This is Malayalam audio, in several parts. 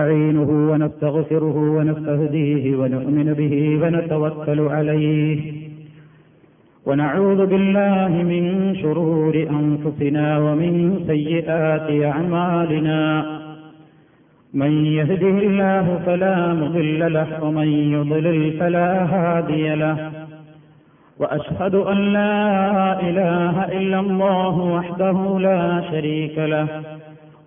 نستعينه ونستغفره ونستهديه ونؤمن به ونتوكل عليه. ونعوذ بالله من شرور أنفسنا ومن سيئات أعمالنا. من يهده الله فلا مضل له ومن يضلل فلا هادي له. وأشهد أن لا إله إلا الله وحده لا شريك له.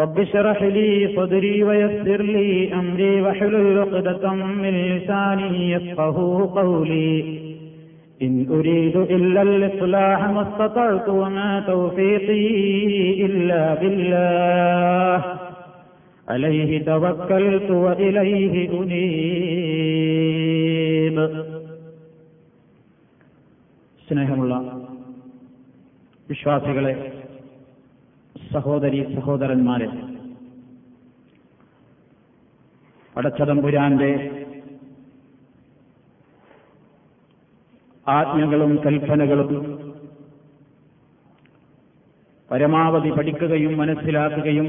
رب اشرح لي صدري ويسر لي أمري واحلل عقدة من لساني يفقه قولي إن أريد إلا الإصلاح ما استطعت وما توفيقي إلا بالله عليه توكلت وإليه أنيب സ്നേഹമുള്ള വിശ്വാസികളെ സഹോദരി സഹോദരന്മാരെ അടച്ചതമ്പുരാന്റെ ആജ്ഞകളും കൽപ്പനകളും പരമാവധി പഠിക്കുകയും മനസ്സിലാക്കുകയും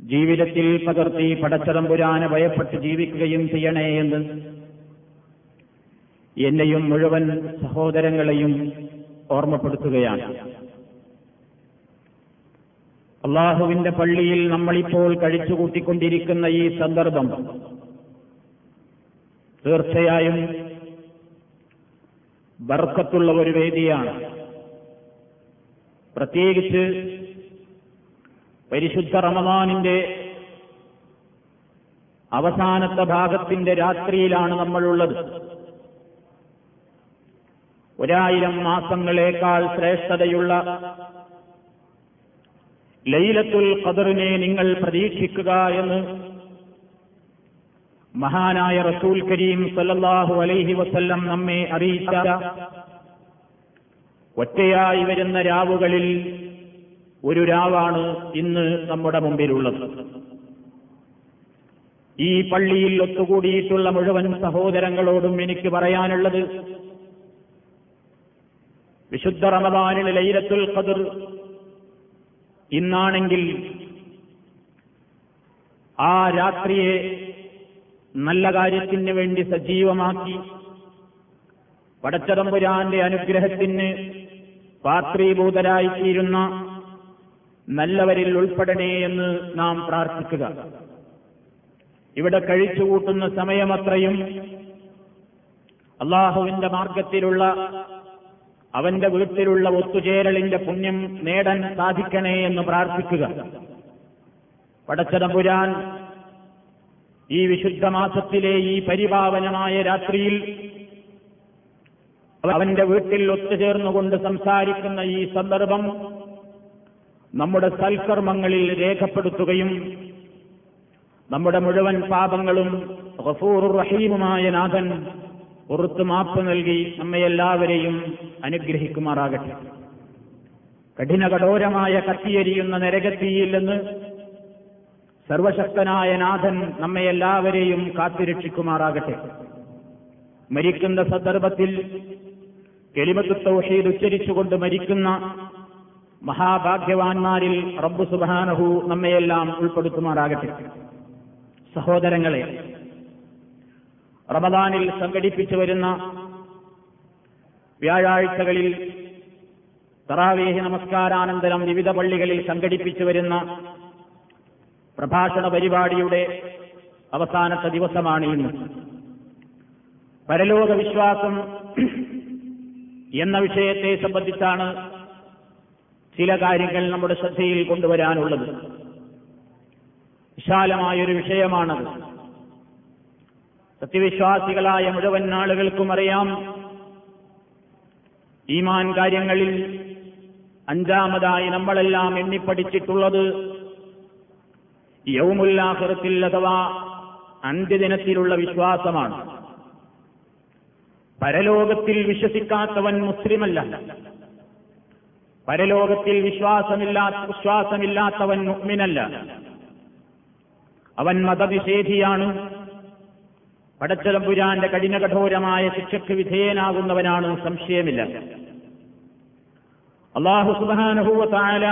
ജീവിതത്തിൽ പകർത്തി പടച്ചതമ്പുരാനെ ഭയപ്പെട്ട് ജീവിക്കുകയും ചെയ്യണേ എന്ന് എന്നെയും മുഴുവൻ സഹോദരങ്ങളെയും ഓർമ്മപ്പെടുത്തുകയാണ്. അള്ളാഹുവിന്റെ പള്ളിയിൽ നമ്മളിപ്പോൾ കഴിച്ചുകൂട്ടിക്കൊണ്ടിരിക്കുന്ന ഈ സന്ദർഭം തീർച്ചയായും ബർക്കത്തുള്ള ഒരു വേദിയാണ്. പ്രത്യേകിച്ച് പരിശുദ്ധ റമദാനിന്റെ അവസാനത്തെ ഭാഗത്തിന്റെ രാത്രിയിലാണ് നമ്മളുള്ളത്. ഒരായിരം മാസങ്ങളേക്കാൾ ശ്രേഷ്ഠതയുള്ള ലൈലത്തുൽ ഖദറിനെ നിങ്ങൾ പ്രതീക്ഷിക്കുക എന്ന് മഹാനായ റസൂൽ കരീം സല്ലല്ലാഹു അലൈഹി വസല്ലം നമ്മെ അറിയിച്ച ഒറ്റയായി വരുന്ന രാവുകളിൽ ഒരു രാവാണ് ഇന്ന് നമ്മുടെ മുമ്പിലുള്ളത്. ഈ പള്ളിയിൽ ഒത്തുകൂടിയിട്ടുള്ള മുഴുവൻ സഹോദരങ്ങളോടും എനിക്ക് പറയാനുള്ളത് വിശുദ്ധ റമദാനിലെ ലൈലത്തുൽ ഖദർ ഇന്നാണെങ്കിൽ ആ രാത്രിയെ നല്ല കാര്യത്തിന് വേണ്ടി സജീവമാക്കി പടച്ചതമ്പുരാന്റെ അനുഗ്രഹത്തിന് പാത്രീഭൂതരായിത്തീരുന്ന നല്ലവരിൽ ഉൾപ്പെടണേ എന്ന് നാം പ്രാർത്ഥിക്കുക. ഇവിടെ കഴിച്ചുകൂട്ടുന്ന സമയമത്രയും അള്ളാഹുവിന്റെ മാർഗത്തിലുള്ള അവന്റെ വീട്ടിലുള്ള ഒത്തുചേരലിന്റെ പുണ്യം നേടാൻ സാധിക്കണേ എന്ന് പ്രാർത്ഥിക്കുക. പടച്ചതമ്പുരാൻ ഈ വിശുദ്ധ മാസത്തിലെ ഈ പരിപാവനമായ രാത്രിയിൽ അവന്റെ വീട്ടിൽ ഒത്തുചേർന്നുകൊണ്ട് സംസാരിക്കുന്ന ഈ സന്ദർഭം നമ്മുടെ സൽക്കർമ്മങ്ങളിൽ രേഖപ്പെടുത്തുകയും നമ്മുടെ മുഴുവൻ പാപങ്ങളും റഫൂർ റഹീമുമായ നാഥൻ പുറത്ത് മാപ്പ് നൽകി നമ്മയെല്ലാവരെയും അനുഗ്രഹിക്കുമാറാകട്ടെ. കഠിന കഠോരമായ കത്തിയെരിയുന്ന നരകത്തിയിൽ നിന്ന് സർവശക്തനായ നാഥൻ നമ്മയെല്ലാവരെയും കാത്തുരക്ഷിക്കുമാറാകട്ടെ. മരിക്കുന്ന സന്ദർഭത്തിൽ കെളിമത്ത് തൗഹീദ് ഉച്ചരിച്ചുകൊണ്ട് മരിക്കുന്ന മഹാഭാഗ്യവാന്മാരിൽ റബ്ബു സുബാനഹു നമ്മയെല്ലാം ഉൾപ്പെടുത്തുമാറാകട്ടെ. സഹോദരങ്ങളെ റമദാനിൽ സംഘടിപ്പിച്ചു വരുന്ന വ്യാഴാഴ്ചകളിൽ തറാവേഹി നമസ്കാരാനന്തരം വിവിധ പള്ളികളിൽ സംഘടിപ്പിച്ചു വരുന്ന പ്രഭാഷണ പരിപാടിയുടെ അവസാനത്തെ ദിവസമാണ് ഇന്ന്. പരലോക വിശ്വാസം എന്ന വിഷയത്തെ സംബന്ധിച്ചാണ് ചില കാര്യങ്ങൾ നമ്മുടെ ശ്രദ്ധയിൽ കൊണ്ടുവരാനുള്ളത്. വിശാലമായൊരു വിഷയമാണത്. സത്യവിശ്വാസികളായ മുഴുവൻ ആളുകൾക്കും അറിയാം. ഈമാൻ കാര്യങ്ങളിൽ അഞ്ചാമതായി നമ്മളെല്ലാം എണ്ണിപ്പടിച്ചിട്ടുള്ളത് യൗമുല്ലാഹൃത്തിൽ അഥവാ അന്ത്യദിനത്തിലുള്ള വിശ്വാസമാണ്. പരലോകത്തിൽ വിശ്വസിക്കാത്തവൻ മുസ്ലിമല്ല. പരലോകത്തിൽ വിശ്വാസമില്ലാത്ത വിശ്വാസമില്ലാത്തവൻ മുഗ്മിനല്ല അവൻ മതനിഷേധിയാണ് പടച്ചതമ്പുരാന്റെ കഠിനകഠോരമായ ശിക്ഷയ്ക്ക് വിധേയനാകുന്നവനാണ് സംശയമില്ല. അള്ളാഹു സുബാനുഭൂവത്തായ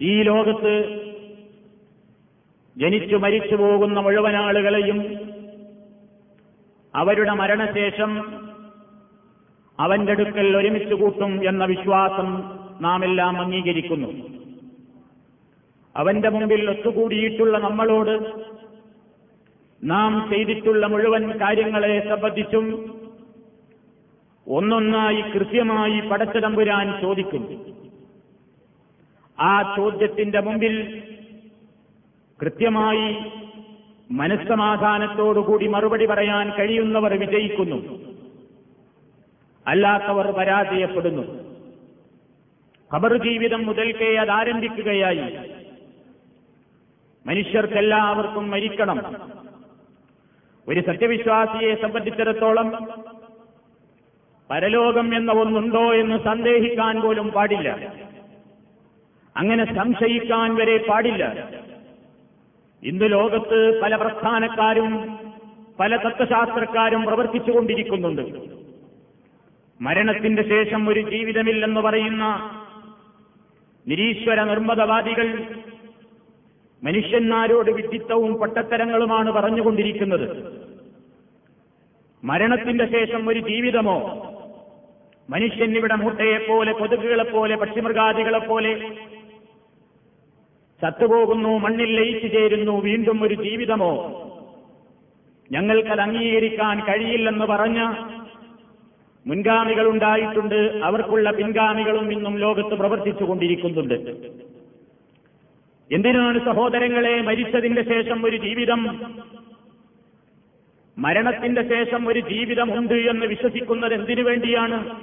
ഈ ലോകത്ത് ജനിച്ചു മരിച്ചു പോകുന്ന മുഴുവൻ ആളുകളെയും അവരുടെ മരണശേഷം അവന്റെ അടുക്കൽ ഒരുമിച്ച് കൂട്ടും എന്ന വിശ്വാസം നാം എല്ലാം അംഗീകരിക്കുന്നു. അവന്റെ മുമ്പിൽ ഒത്തുകൂടിയിട്ടുള്ള നമ്മളോട് നാം ചെയ്തിട്ടുള്ള മുഴുവൻ കാര്യങ്ങളെ സംബന്ധിച്ചും ഒന്നൊന്നായി കൃത്യമായി പടച്ചതമ്പുരാൻ ചോദിക്കും. ആ ചോദ്യത്തിന്റെ മുമ്പിൽ കൃത്യമായി മനസ്സമാധാനത്തോടുകൂടി മറുപടി പറയാൻ കഴിയുന്നവർ വിജയിക്കുന്നു. അല്ലാത്തവർ പരാജയപ്പെടുന്നു. ഖബർ ജീവിതം മുതൽക്കേ അത് ആരംഭിക്കുകയായി. മനുഷ്യർക്കെല്ലാവർക്കും മരിക്കണം. ഒരു സത്യവിശ്വാസിയെ സംബന്ധിച്ചിടത്തോളം പരലോകം എന്ന ഒന്നുണ്ടോ എന്ന് സന്ദേഹിക്കാൻ പോലും പാടില്ല. അങ്ങനെ സംശയിക്കാൻ വരെ പാടില്ല. ഇന്ന് ലോകത്ത് പല പ്രസ്ഥാനക്കാരും പല തത്വശാസ്ത്രക്കാരും പ്രവർത്തിച്ചുകൊണ്ടിരിക്കുന്നുണ്ട്. മരണത്തിന്റെ ശേഷം ഒരു ജീവിതമില്ലെന്ന് പറയുന്ന നിരീശ്വര നിർമ്മതവാദികൾ മനുഷ്യന്മാരോട് വിഡിത്തവും പൊട്ടത്തരങ്ങളുമാണ് പറഞ്ഞുകൊണ്ടിരിക്കുന്നത്. മരണത്തിന്റെ ശേഷം ഒരു ജീവിതമോ? മനുഷ്യൻ ഇവിടെ മുട്ടയെപ്പോലെ കൊതുകുകളെപ്പോലെ പക്ഷിമൃഗാദികളെപ്പോലെ ചത്തുപോകുന്നു മണ്ണിൽ ലയിച്ചു ചേരുന്നു വീണ്ടും ഒരു ജീവിതമോ? ഞങ്ങൾക്കത് അംഗീകരിക്കാൻ കഴിയില്ലെന്ന് പറഞ്ഞ മുൻഗാമികളുണ്ടായിട്ടുണ്ട് അവർക്കുള്ള പിൻഗാമികളും ഇന്നും ലോകത്ത് പ്രവർത്തിച്ചുകൊണ്ടിരിക്കുന്നുണ്ട്. എന്തിനാണ് സഹോദരങ്ങളെ മരിച്ചതിന്റെ ശേഷം ഒരു ജീവിതം? മരണത്തിന്റെ ശേഷം ഒരു ജീവിതമുണ്ട് എന്ന് വിശ്വസിക്കുന്നത് എന്തിനു വേണ്ടിയാണ്?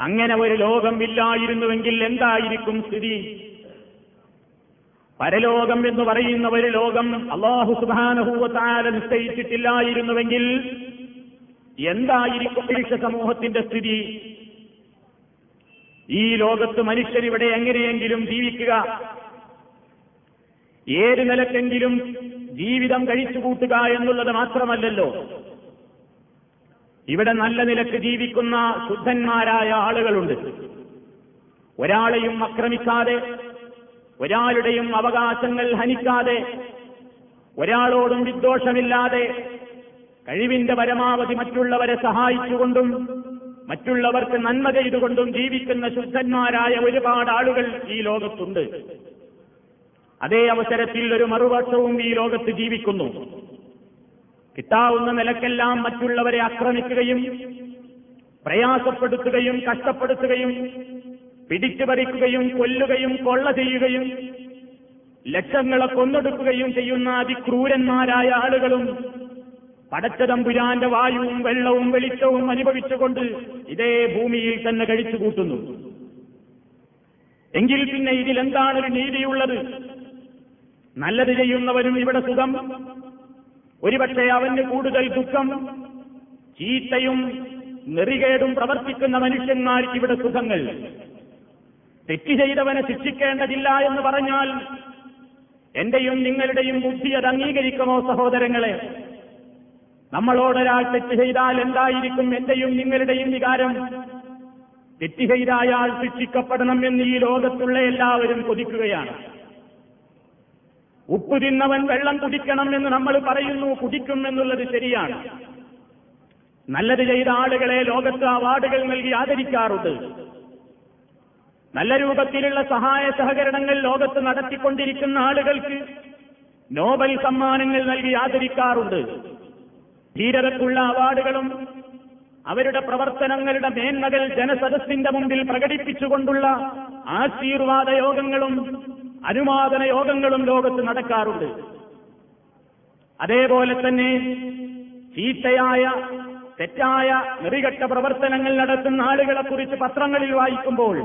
അങ്ങനെ ഒരു ലോകം ഇല്ലായിരുന്നുവെങ്കിൽ എന്തായിരിക്കും സ്ഥിതി? പരലോകം എന്ന് പറയുന്ന ഒരു ലോകം അള്ളാഹു സുബാനഹൂവത്താല നിശ്ചയിച്ചിട്ടില്ലായിരുന്നുവെങ്കിൽ എന്തായിരിക്കും മനുഷ്യ സമൂഹത്തിന്റെ സ്ഥിതി? ഈ ലോകത്ത് മനുഷ്യരിവിടെ എങ്ങനെയെങ്കിലും ജീവിക്കുക. ഏത് നിലക്കെങ്കിലും ജീവിതം കഴിച്ചുകൂട്ടുക എന്നുള്ളത് മാത്രമല്ലല്ലോ. ഇവിടെ നല്ല നിലയ്ക്ക് ജീവിക്കുന്ന ശുദ്ധന്മാരായ ആളുകളുണ്ട്. ഒരാളെയും ആക്രമിക്കാതെ ഒരാളുടെയും അവകാശങ്ങൾ ഹനിക്കാതെ ഒരാളോടും വിദ്വേഷമില്ലാതെ കഴിവിന്റെ പരമാവധി മറ്റുള്ളവരെ സഹായിച്ചുകൊണ്ടും മറ്റുള്ളവർക്ക് നന്മ ചെയ്തുകൊണ്ടും ജീവിക്കുന്ന ശുദ്ധന്മാരായ ഒരുപാട് ആളുകൾ ഈ ലോകത്തുണ്ട്. അതേ അവസരത്തിൽ ഒരു മറുപക്ഷവും ഈ ലോകത്ത് ജീവിക്കുന്നു. കിട്ടാവുന്ന നിലക്കെല്ലാം മറ്റുള്ളവരെ ആക്രമിക്കുകയും പ്രയാസപ്പെടുത്തുകയും കഷ്ടപ്പെടുത്തുകയും പിടിച്ചുപറിക്കുകയും കൊല്ലുകയും കൊള്ള ചെയ്യുകയും ലക്ഷങ്ങളെ കൊന്നൊടുക്കുകയും ചെയ്യുന്ന അതിക്രൂരന്മാരായ ആളുകളും പടച്ചതമ്പുരാന്റെ വായുവും വെള്ളവും വെളിച്ചവും അനുഭവിച്ചുകൊണ്ട് ഇതേ ഭൂമിയിൽ തന്നെ കഴിച്ചു കൂട്ടുന്നു. എങ്കിൽ പിന്നെ ഇതിലെന്താണൊരു നീതിയുള്ളത്? നല്ലത് ചെയ്യുന്നവരും ഇവിടെ സുഖം. ഒരുപക്ഷെ അവന് കൂടുതൽ ദുഃഖം. ചീത്തയും നെറികേടും പ്രവർത്തിക്കുന്ന മനുഷ്യന്മാർക്ക് ഇവിടെ സുഖങ്ങൾ. തെറ്റ് ചെയ്തവനെ ശിക്ഷിക്കേണ്ടതില്ല എന്ന് പറഞ്ഞാൽ എന്റെയും നിങ്ങളുടെയും ബുദ്ധി അത് അംഗീകരിക്കുമോ സഹോദരങ്ങളെ? നമ്മളോടൊരാൾ തെറ്റ് ചെയ്താൽ എന്തായിരിക്കും എന്റെയും നിങ്ങളുടെയും വികാരം? തെറ്റ് ചെയ്ത ശിക്ഷിക്കപ്പെടണം എന്ന് ഈ ലോകത്തുള്ള എല്ലാവരും കൊതിക്കുകയാണ്. ഉപ്പ് തിന്നവൻ വെള്ളം കുടിക്കണം എന്ന് നമ്മൾ പറയുന്നു കുടിക്കും എന്നുള്ളത് ശരിയാണ്. നല്ലത് ചെയ്ത ആളുകളെ ലോകത്ത് അവാർഡുകൾ നൽകി ആദരിക്കാറുണ്ട്. നല്ല രൂപത്തിലുള്ള സഹായ സഹകരണങ്ങൾ ലോകത്ത് നടത്തിക്കൊണ്ടിരിക്കുന്ന ആളുകൾക്ക് നോബൽ സമ്മാനങ്ങൾ നൽകി ആദരിക്കാറുണ്ട്. ധീരതക്കുള്ള അവാർഡുകളും അവരുടെ പ്രവർത്തനങ്ങളുടെ മേന്മകൾ ജനസദസ്സിന്റെ മുമ്പിൽ പ്രകടിപ്പിച്ചുകൊണ്ടുള്ള ആശീർവാദ യോഗങ്ങളും അനുവാദന യോഗങ്ങളും ലോകത്ത് നടക്കാറുണ്ട്. അതേപോലെ തന്നെ ചീത്തയായ തെറ്റായ നെറികെട്ട പ്രവർത്തനങ്ങൾ നടത്തുന്ന ആളുകളെ കുറിച്ച് പത്രങ്ങളിൽ വായിക്കുമ്പോൾ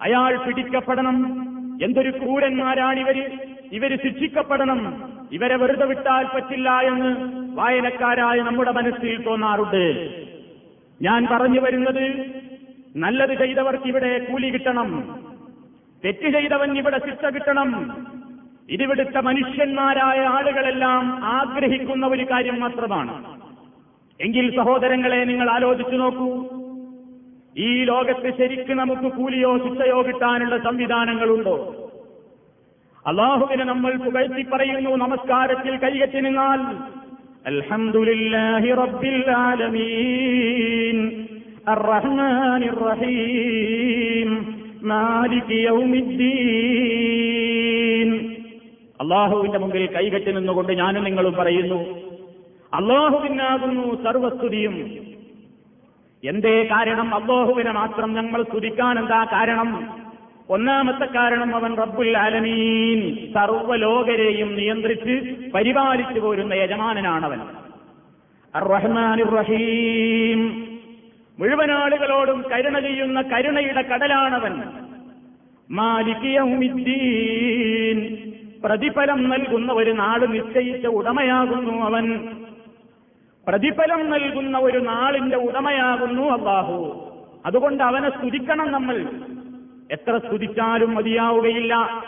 അയാൾ പിടിക്കപ്പെടണം. എന്തൊരു ക്രൂരന്മാരാണിവര്. ഇവർ ശിക്ഷിക്കപ്പെടണം. ഇവരെ വെറുതെ വിട്ടാൽ പറ്റില്ല എന്ന് വായനക്കാരായ നമ്മുടെ മനസ്സിൽ തോന്നാറുണ്ട്. ഞാൻ പറഞ്ഞു വരുന്നത് നല്ലത് ചെയ്തവർക്ക് ഇവിടെ കൂലി കിട്ടണം. തെറ്റ് ചെയ്തവൻ ഇവിടെ ശിക്ഷ കിട്ടണം. ഇതിവിടുത്തെ മനുഷ്യന്മാരായ ആളുകളെല്ലാം ആഗ്രഹിക്കുന്ന ഒരു കാര്യം മാത്രമാണ്. എങ്കിൽ സഹോദരങ്ങളെ നിങ്ങൾ ആലോചിച്ചു നോക്കൂ. ഈ ലോകത്ത് ശരിക്ക് നമുക്ക് കൂലിയോ ശിക്ഷയോ കിട്ടാനുള്ള സംവിധാനങ്ങളുണ്ടോ? അള്ളാഹുവിനെ നമ്മൾ പുകഴ്ത്തി പറയുന്നു നമസ്കാരത്തിൽ കൈകെട്ടി നിന്നാൽ. അൽഹംദുലില്ലാഹി റബ്ബിൽ ആലമീൻ റഹീം യൗമിദ്ദീൻ. അള്ളാഹുവിന്റെ മുമ്പിൽ കൈകെട്ടി നിന്നുകൊണ്ട് ഞാനും നിങ്ങളും പറയുന്നു അള്ളാഹുവിനാകുന്നു സർവസ്തുതിയും. എന്തേ കാരണം? അള്ളാഹുവിനെ മാത്രം ഞങ്ങൾ സ്തുതിക്കാൻ എന്താ കാരണം? ഒന്നാമത്തെ കാരണം അവൻ റബ്ബുൽ ആലമീൻ സർവലോകരെയും നിയന്ത്രിച്ച് പരിപാലിച്ചു പോരുന്ന യജമാനനാണവൻ. റഹീം മുഴുവൻ ആളുകളോടും കരുണ ചെയ്യുന്ന കരുണയുടെ കടലാണവൻ. പ്രതിഫലം നൽകുന്ന ഒരു നാട് നിശ്ചയിച്ച ഉടമയാകുന്നു അവൻ. പ്രതിഫലം നൽകുന്ന ഒരു നാളിന്റെ ഉടമയാകുന്നു അള്ളാഹു. അതുകൊണ്ട് അവനെ സ്തുതിക്കണം നമ്മൾ. എത്ര സ്തുതിച്ചാലും മതിയാവുകയില്ല.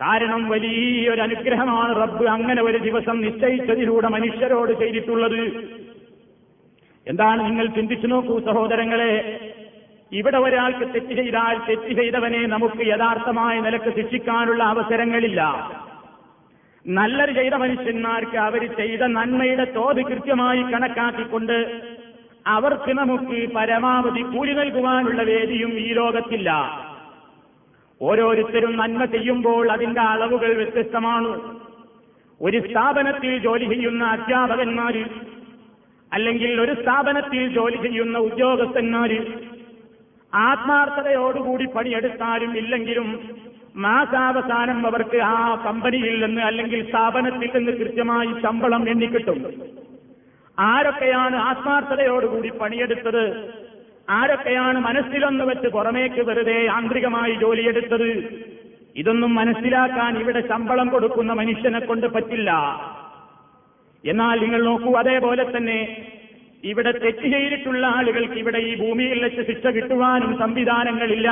കാരണം വലിയൊരു അനുഗ്രഹമാണ് റബ്ബ് അങ്ങനെ ഒരു ദിവസം നിശ്ചയിച്ചതിലൂടെ മനുഷ്യരോട് ചെയ്തിട്ടുള്ളത്. എന്താണ് നിങ്ങൾ ചിന്തിച്ചു നോക്കൂ സഹോദരങ്ങളെ. ഇവിടെ ഒരാൾക്ക് തെറ്റ് ചെയ്താൽ തെറ്റ് ചെയ്തവനെ നമുക്ക് യഥാർത്ഥമായ നിലയ്ക്ക് ശിക്ഷിക്കാനുള്ള അവസരങ്ങളില്ല. നല്ലത് ചെയ്ത മനുഷ്യന്മാർക്ക് അവർ ചെയ്ത നന്മയുടെ തോത് കൃത്യമായി കണക്കാക്കിക്കൊണ്ട് അവർക്ക് നമുക്ക് പരമാവധി കൂലി നൽകുവാനുള്ള വേദിയും ഈ ലോകത്തില്ല. ഓരോരുത്തരും നന്മ ചെയ്യുമ്പോൾ അതിന്റെ അളവുകൾ വ്യത്യസ്തമാണ്. ഒരു സ്ഥാപനത്തിൽ ജോലി ചെയ്യുന്ന അധ്യാപകന്മാർ അല്ലെങ്കിൽ ഒരു സ്ഥാപനത്തിൽ ജോലി ചെയ്യുന്ന ഉദ്യോഗസ്ഥന്മാര് ആത്മാർത്ഥതയോടുകൂടി പണിയെടുത്താലും ഇല്ലെങ്കിലും മാസാവസാനം അവർക്ക് ആ കമ്പനിയിൽ നിന്ന് അല്ലെങ്കിൽ സ്ഥാപനത്തിൽ നിന്ന് കൃത്യമായി ശമ്പളം എണ്ണിക്കിട്ടും. ആരൊക്കെയാണ് ആത്മാർത്ഥതയോടുകൂടി പണിയെടുത്തത്? ആരൊക്കെയാണ് മനസ്സിലൊന്ന് വെച്ച് പുറമേക്ക് വെറുതെ യാന്ത്രികമായി ജോലിയെടുത്തത്? ഇതൊന്നും മനസ്സിലാക്കാൻ ഇവിടെ ശമ്പളം കൊടുക്കുന്ന മനുഷ്യനെ കൊണ്ട് പറ്റില്ല. എന്നാൽ നിങ്ങൾ നോക്കൂ അതേപോലെ തന്നെ ഇവിടെ തെറ്റ് ചെയ്തിട്ടുള്ള ആളുകൾക്ക് ഇവിടെ ഈ ഭൂമിയിൽ വെച്ച് ശിക്ഷ കിട്ടുവാനും സംവിധാനങ്ങളില്ല.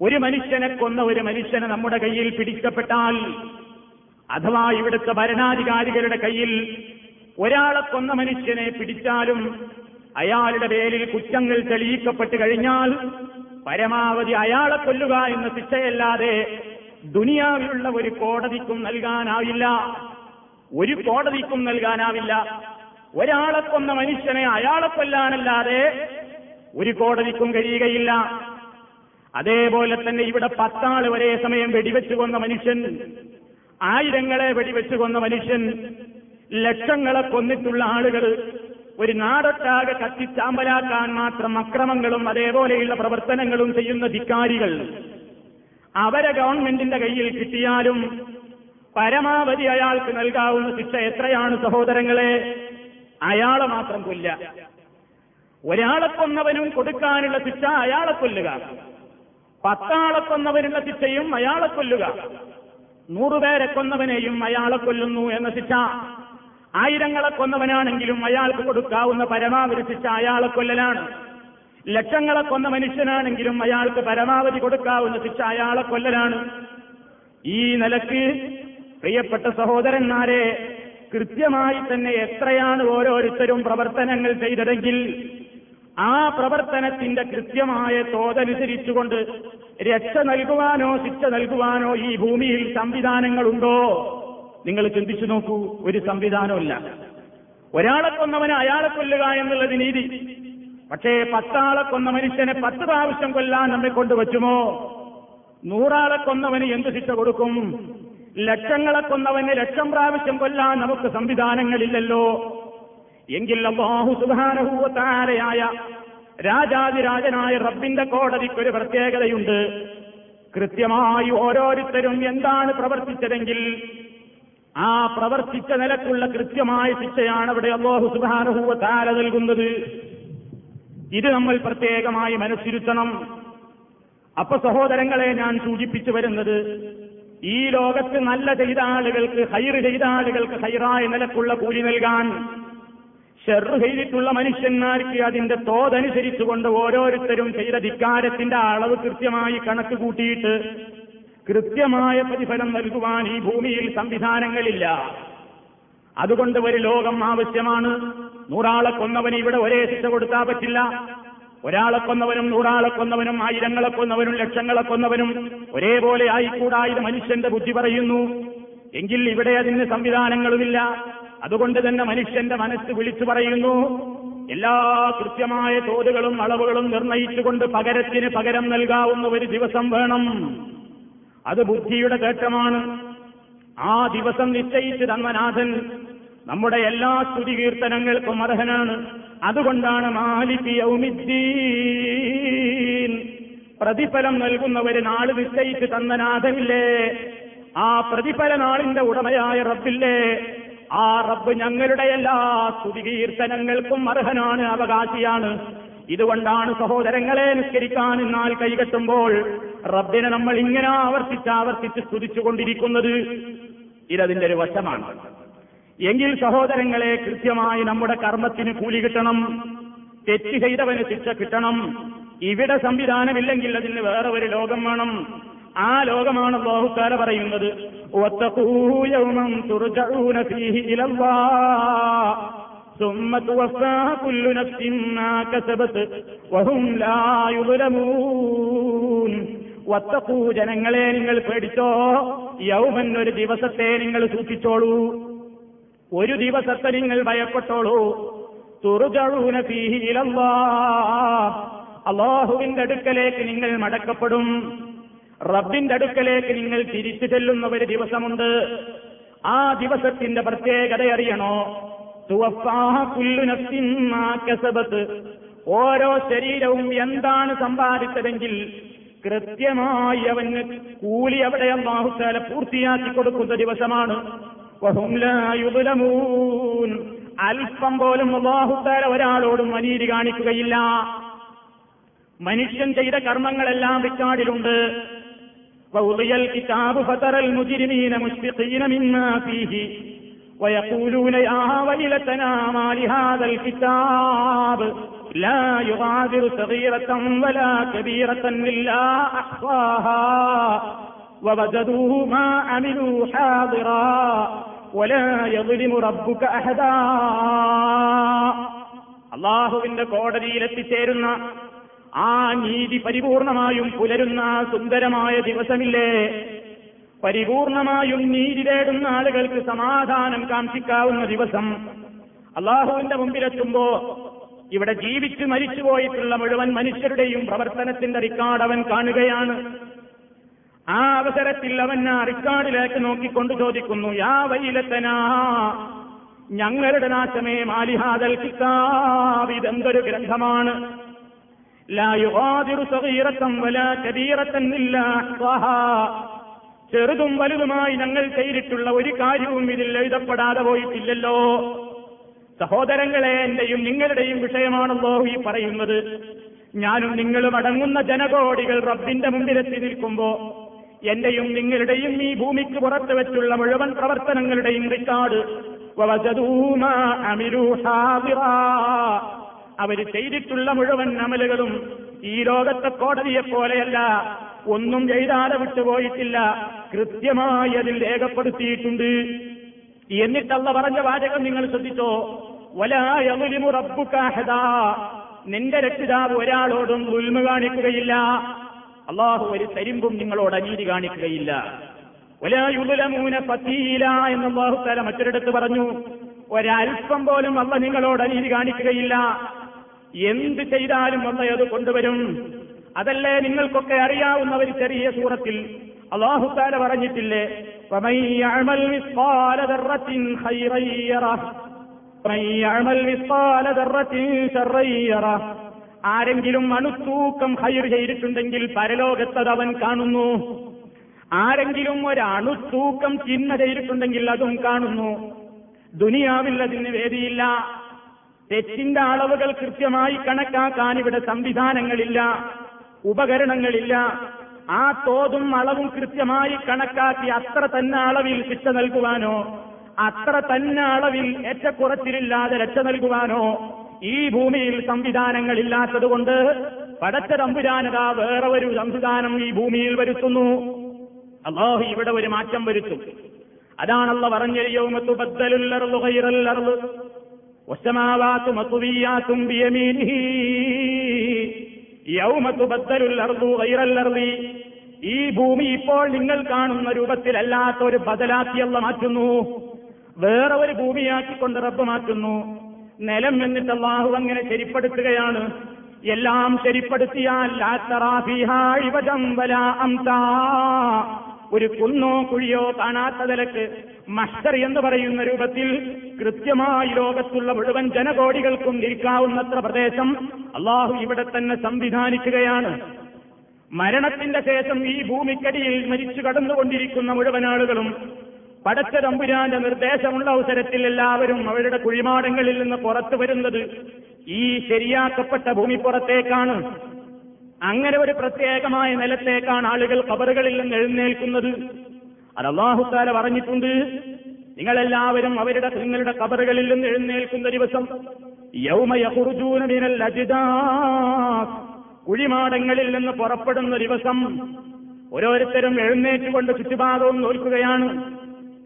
ഒരു മനുഷ്യനെ കൊന്ന ഒരു മനുഷ്യനെ നമ്മുടെ കയ്യിൽ പിടിക്കപ്പെട്ടാൽ അഥവാ ഇവിടുത്തെ ഭരണാധികാരികളുടെ കയ്യിൽ ഒരാളെ കൊന്ന മനുഷ്യനെ പിടിച്ചാലും അയാളുടെ പേരിൽ കുറ്റങ്ങൾ തെളിയിക്കപ്പെട്ട് കഴിഞ്ഞാൽ പരമാവധി അയാളെ കൊല്ലുക എന്ന ശിക്ഷയല്ലാതെ ദുനിയാവിലുള്ള ഒരു കോടതിക്കും നൽകാനാവില്ല. ഒരു കോടതിക്കും നൽകാനാവില്ല. ഒരാളെ കൊന്ന മനുഷ്യനെ അയാളെ കൊല്ലാനല്ലാതെ ഒരു കോടതിക്കും കഴിയുകയില്ല. അതേപോലെ തന്നെ ഇവിടെ പത്താൾ ഒരേ സമയം വെടിവെച്ചു കൊന്ന മനുഷ്യൻ ആയിരങ്ങളെ വെടിവെച്ചു കൊന്ന മനുഷ്യൻ ലക്ഷങ്ങളെ കൊന്നിട്ടുള്ള ആളുകൾ ഒരു നാടൊട്ടാകെ കത്തിച്ചാമ്പലാക്കാൻ മാത്രം അക്രമങ്ങളും അതേപോലെയുള്ള പ്രവർത്തനങ്ങളും ചെയ്യുന്ന ധിക്കാരികൾ. അവരെ ഗവൺമെന്റിന്റെ കയ്യിൽ കിട്ടിയാലും പരമാവധി അയാൾക്ക് നൽകാവുന്ന ശിക്ഷ എത്രയാണ് സഹോദരങ്ങളെ? അയാളെ മാത്രം കൊല്ല ഒരാളെ കൊന്നവനും കൊടുക്കാനുള്ള ശിക്ഷ അയാളെ കൊല്ലുക. പത്താളെ കൊന്നവനുള്ള ശിക്ഷയും അയാളെ കൊല്ലുക. നൂറുപേരെ കൊന്നവനെയും അയാളെ കൊല്ലുന്നു എന്ന ശിക്ഷ ആയിരങ്ങളെ കൊന്നവനാണെങ്കിലും അയാൾക്ക് കൊടുക്കാവുന്ന പരമാവധി ശിക്ഷ അയാളെ കൊല്ലലാണ്. ലക്ഷങ്ങളെ കൊന്ന മനുഷ്യനാണെങ്കിലും അയാൾക്ക് പരമാവധി കൊടുക്കാവുന്ന ശിക്ഷ അയാളെ കൊല്ലലാണ്. ഈ നിലയ്ക്ക് പ്രിയപ്പെട്ട സഹോദരന്മാരെ കൃത്യമായി തന്നെ എത്രയാണ് ഓരോരുത്തരും പ്രവർത്തനങ്ങൾ ചെയ്തതെങ്കിൽ ആ പ്രവർത്തനത്തിന്റെ കൃത്യമായ തോതനുസരിച്ചുകൊണ്ട് രക്ഷ നൽകുവാനോ ശിക്ഷ നൽകുവാനോ ഈ ഭൂമിയിൽ സംവിധാനങ്ങളുണ്ടോ? നിങ്ങൾ ചിന്തിച്ചു നോക്കൂ ഒരു സംവിധാനമില്ല ഒരാളെ കൊന്നവനെ അയാളെ കൊല്ലുക എന്നുള്ളത് നീതി. പക്ഷേ പത്താളെ കൊന്ന മനുഷ്യനെ പത്ത് പ്രാവശ്യം കൊല്ലാൻ നമ്മെ കൊണ്ട് പറ്റുമോ? നൂറാളെ കൊന്നവന് എന്ത് ശിക്ഷ കൊടുക്കും? ലക്ഷങ്ങളെ കൊന്നവന് ലക്ഷം പ്രാവശ്യം കൊല്ലാൻ നമുക്ക് സംവിധാനങ്ങളില്ലല്ലോ. എങ്കിൽ അള്ളാഹു സുധാനഹൂവത്താരയായ രാജാതിരാജനായ റബ്ബിന്റെ കോടതിക്ക് ഒരു പ്രത്യേകതയുണ്ട്. കൃത്യമായി ഓരോരുത്തരും എന്താണ് പ്രവർത്തിച്ചതെങ്കിൽ ആ പ്രവർത്തിച്ച നിലക്കുള്ള കൃത്യമായ ശിക്ഷയാണ് അവിടെ അള്ളാഹു സുധാനഹൂവത്താര നൽകുന്നത്. ഇത് നമ്മൾ പ്രത്യേകമായി മനസ്സിരുത്തണം. അപ്പൊ സഹോദരങ്ങളെ ഞാൻ സൂചിപ്പിച്ചു വരുന്നത് ഈ ലോകത്ത് നല്ല ചെയ്ത ആളുകൾക്ക് ഹൈറ് ചെയ്ത ആളുകൾക്ക് ഹൈറായ നിലക്കുള്ള കൂലി നൽകാൻ ഷെറ് ചെയ്തിട്ടുള്ള മനുഷ്യന്മാർക്ക് അതിന്റെ തോതനുസരിച്ചുകൊണ്ട് ഓരോരുത്തരും ചെയ്ത ധിക്കാരത്തിന്റെ അളവ് കൃത്യമായി കണക്ക് കൂട്ടിയിട്ട് കൃത്യമായ പ്രതിഫലം നൽകുവാൻ ഈ ഭൂമിയിൽ സംവിധാനങ്ങളില്ല. അതുകൊണ്ട് ഒരു ലോകം ആവശ്യമാണ്. നൂറാളെ കൊന്നവന് ഇവിടെ ഒരേ ശിക്ഷ കൊടുത്താൽ പറ്റില്ല. ഒരാളെ കൊന്നവനും നൂറാളെ കൊന്നവനും ആയിരങ്ങളെ കൊന്നവനും ലക്ഷങ്ങളെ കൊന്നവനും ഒരേപോലെ ആയിക്കൂടാ ഇത് മനുഷ്യന്റെ ബുദ്ധി പറയുന്നു. എങ്കിൽ ഇവിടെ അതിന് സംവിധാനങ്ങളുമില്ല. അതുകൊണ്ട് തന്നെ മനുഷ്യന്റെ മനസ്സ് വിളിച്ചു പറയുന്നു. എല്ലാ കൃത്യമായ തോതുകളും അളവുകളും നിർണയിച്ചുകൊണ്ട് പകരത്തിന് പകരം നൽകാവുന്ന ഒരു ദിവസം വേണം. അത് ബുദ്ധിയുടെ കേട്ടമാണ് ആ ദിവസം നിശ്ചയിച്ച് തന്ന നാഥൻ നമ്മുടെ എല്ലാ സ്തുതി കീർത്തനങ്ങൾക്കും അർഹനാണ്. അതുകൊണ്ടാണ് പ്രതിഫലം നൽകുന്നവര് നാൾ നിശ്ചയിച്ച് തന്ന നാഥനില്ലേ ആ പ്രതിഫല നാളിന്റെ ഉടമയായ റബ്ബില്ലേ? ആ റബ്ബ് ഞങ്ങളുടെ എല്ലാ സ്തുതി കീർത്തനങ്ങൾക്കും അർഹനാണ് അവകാശിയാണ്. ഇതുകൊണ്ടാണ് സഹോദരങ്ങളെ നിസ്കരിക്കാൻ എന്നാൽ കൈകെട്ടുമ്പോൾ റബ്ബിനെ നമ്മൾ ഇങ്ങനെ ആവർത്തിച്ച് ആവർത്തിച്ച് സ്തുതിച്ചുകൊണ്ടിരിക്കുന്നത്. ഇതതിന്റെ ഒരു വശമാണ്. എങ്കിൽ സഹോദരങ്ങളെ കൃത്യമായി നമ്മുടെ കർമ്മത്തിന് കൂലി കിട്ടണം. തെറ്റ് ചെയ്തവന് ശിക്ഷ കിട്ടണം. ഇവിടെ സംവിധാനമില്ലെങ്കിൽ അതിന് വേറെ ഒരു ലോകം വേണം. ആ ലോകമാണ് ബാഹുക്കാര പറയുന്നത്. "വത്തഖൂ യൗമൻ തുർജഊന ഫീഹി ഇലല്ലാഹ് ثم توفى كل نفس ما كسبت وهم لا يظلمون വത്തക്കൂ ജനങ്ങളെ നിങ്ങൾ പേടിച്ചോ യൗമൻ ഒരു ദിവസത്തെ നിങ്ങൾ സൂക്ഷിച്ചോളൂ ഒരു ദിവസത്തെ നിങ്ങൾ ഭയപ്പെട്ടോളൂ തുറുജഴൂന ഫീഹിലല്ലാ അള്ളാഹുവിന്റെ അടുക്കലേക്ക് നിങ്ങൾ മടക്കപ്പെടും റബ്ബിന്റെ അടുക്കലേക്ക് നിങ്ങൾ തിരിച്ചു ചെല്ലുന്ന ഒരു ദിവസമുണ്ട് ആ ദിവസത്തിന്റെ പ്രത്യേകത അറിയണോ ഓരോ ശരീരവും എന്താണ് സമ്പാദിച്ചതെങ്കിൽ കൃത്യമായി അവന് കൂലി അവിടെ അള്ളാഹുത്താല പൂർത്തിയാക്കി കൊടുക്കുന്ന ദിവസമാണ്. അല്പം പോലും അള്ളാഹുത്താല ഒരാളോടും മനീരി കാണിക്കുകയില്ല. മനുഷ്യൻ ചെയ്ത കർമ്മങ്ങളെല്ലാം റിക്കാർഡിലുണ്ട്. കിതാബ് ഫതറൽ മുജിരിമീന മുഷ്ഫിഖീന മിന്നാ ഫീഹി. ويقولون يا ويلتنا ما لهذا الكتاب لا يغادر صغيرة ولا كبيرة إلا أحصاها ووجدوا ما عملوا حاضرا ولا يظلم ربك أحدا അള്ളാഹുവിന്റെ കോടതിയിലെത്തിച്ചേരുന്ന ആ നീതി പരിപൂർണമായും പുലരുന്ന ആ സുന്ദരമായ ദിവസമില്ലേ പരിപൂർണമായും നീതി തേടുന്ന ആളുകൾക്ക് സമാധാനം കാണിക്കാവുന്ന ദിവസം അള്ളാഹുവിന്റെ മുമ്പിലെത്തുമ്പോ ഇവിടെ ജീവിച്ച് മരിച്ചുപോയിട്ടുള്ള മുഴുവൻ മനുഷ്യരുടെയും പ്രവർത്തനത്തിന്റെ റിക്കാർഡ് അവൻ കാണുകയാണ്. ആ അവസരത്തിൽ അവൻ ആ റിക്കാർഡിലേക്ക് നോക്കിക്കൊണ്ട് ചോദിക്കുന്നു യാ വൈലത്തനാ ഞങ്ങളുടെ നാശമേ മാലിഹാദൽ കിതാബ് ഇതെന്തൊരു ഗ്രന്ഥമാണ്? ലാ സ്വീറത്തം വല വലാ ഇല്ല ചെറുതും വലുതുമായി ഞങ്ങൾ ചെയ്തിട്ടുള്ള ഒരു കാര്യവും ഇതിൽ എഴുതപ്പെടാതെ പോയിട്ടില്ലല്ലോ. സഹോദരങ്ങളെ എന്റെയും നിങ്ങളുടെയും വിഷയമാണല്ലോ ഈ പറയുന്നത്. ഞാനും നിങ്ങളും അടങ്ങുന്ന ജനകോടികൾ റബ്ബിന്റെ മുമ്പിലെത്തി നിൽക്കുമ്പോ എന്റെയും നിങ്ങളുടെയും ഈ ഭൂമിക്ക് പുറത്തു വെച്ചുള്ള മുഴുവൻ പ്രവർത്തനങ്ങളുടെയും റിക്കാർഡ് അവർ ചെയ്തിട്ടുള്ള മുഴുവൻ അമലുകളും ഈ ലോകത്തെ കോടതിയെ പോലെയല്ല ഒന്നും എഴുതാതെ വിട്ടുപോയിട്ടില്ല. കൃത്യമായി അതിൽ രേഖപ്പെടുത്തിയിട്ടുണ്ട്. എന്നിട്ടല്ല പറഞ്ഞ വാചകം നിങ്ങൾ ശ്രദ്ധിച്ചോ? വലായമുലിമു റബ്ബുക്കാഹദ നിന്റെ രക്ഷിതാവ് ഒരാളോടും ഉൽമ കാണിക്കുകയില്ല. അള്ളാഹു ഒരു തരിമ്പും നിങ്ങളോട് അനീതി കാണിക്കുകയില്ല. ഒലായുലമൂന പത്തിയില എന്ന് അള്ളാഹു തല മറ്റൊരിടത്ത് പറഞ്ഞു. ഒരൽപ്പം പോലും അല്ല നിങ്ങളോട് അനീതി കാണിക്കുകയില്ല. എന്ത് ചെയ്താലും അല്ല അത് കൊണ്ടുവരും. അതല്ലേ നിങ്ങൾക്കൊക്കെ അറിയാവുന്ന ഒരു ചെറിയ സൂറത്തിൽ? അള്ളാഹുത്താല പറഞ്ഞിട്ടില്ലേ ആരെങ്കിലും അണുത്തൂക്കം ഹൈർ ചെയ്തിട്ടുണ്ടെങ്കിൽ പരലോകത്തത് അവൻ കാണുന്നു. ആരെങ്കിലും ഒരണുത്തൂക്കം ചിഹ്ന ചെയ്തിട്ടുണ്ടെങ്കിൽ അതും കാണുന്നു. ദുനിയാവിൽ അതിന് വേദിയില്ല. തെറ്റിന്റെ അളവുകൾ കൃത്യമായി കണക്കാക്കാൻ ഇവിടെ സംവിധാനങ്ങളില്ല. ഉപകരണങ്ങളില്ല. ആ തോതും അളവും കൃത്യമായി കണക്കാക്കി അത്ര തന്നെ അളവിൽ ശിക്ഷ നൽകുവാനോ അത്ര തന്നെ അളവിൽ ഏറ്റക്കുറച്ചിലില്ലാതെ രക്ഷ നൽകുവാനോ ഈ ഭൂമിയിൽ സംവിധാനങ്ങളില്ലാത്തതുകൊണ്ട് പടച്ച തമ്പുരാനത വേറെ ഒരു സംവിധാനം ഈ ഭൂമിയിൽ വരുത്തുന്നു. അള്ളാഹു ഇവിടെ ഒരു മാറ്റം വരുത്തും. അതാണല്ലോ പറഞ്ഞരിയവുമത്തു ഈ ഭൂമി ഇപ്പോൾ നിങ്ങൾ കാണുന്ന രൂപത്തിലല്ലാത്ത ഒരു ബദലാക്കിയല്ല മാറ്റുന്നു. വേറെ ഒരു ഭൂമിയാക്കിക്കൊണ്ട് റബ്ബ് മാറ്റുന്നു. നിലം എന്നിട്ട് അള്ളാഹു അങ്ങനെ ശരിപ്പെടുത്തുകയാണ്. എല്ലാം ശരിപ്പെടുത്തിയാൽ ഒരു കുന്നോ കുഴിയോ കാണാത്ത നിലയ്ക്ക് മഷ്ടർ എന്ന് പറയുന്ന രൂപത്തിൽ കൃത്യമായി ലോകത്തുള്ള മുഴുവൻ ജനകോടികൾക്കും ഇരിക്കാവുന്നത്ര പ്രദേശം അള്ളാഹു ഇവിടെ തന്നെ സംവിധാനിക്കുകയാണ്. മരണത്തിന്റെ ശേഷം ഈ ഭൂമിക്കടിയിൽ മരിച്ചു കടന്നുകൊണ്ടിരിക്കുന്ന മുഴുവൻ ആളുകളും പടച്ച തമ്പുരാന്റെ നിർദ്ദേശമുള്ള അവസരത്തിൽ എല്ലാവരും അവരുടെ കുഴിമാടങ്ങളിൽ നിന്ന് പുറത്തു വരുന്നത് ഈ ശരിയാക്കപ്പെട്ട ഭൂമിപ്പുറത്തേക്കാണ് അങ്ങനെ ഒരു പ്രത്യേകമായ നിലത്തേക്കാണ് ആളുകൾ കബറുകളിൽ നിന്ന് എഴുന്നേൽക്കുന്നത്. അത് അള്ളാഹുത്താല പറഞ്ഞിട്ടുണ്ട് നിങ്ങളെല്ലാവരും അവരുടെ നിങ്ങളുടെ കബറുകളിൽ നിന്ന് എഴുന്നേൽക്കുന്ന ദിവസം യൗമയകുറുജൂനമിനൽ അജിതാസ് കുഴിമാടങ്ങളിൽ നിന്ന് പുറപ്പെടുന്ന ദിവസം ഓരോരുത്തരും എഴുന്നേറ്റുകൊണ്ട് ചുറ്റുപാതവും നോൽക്കുകയാണ്.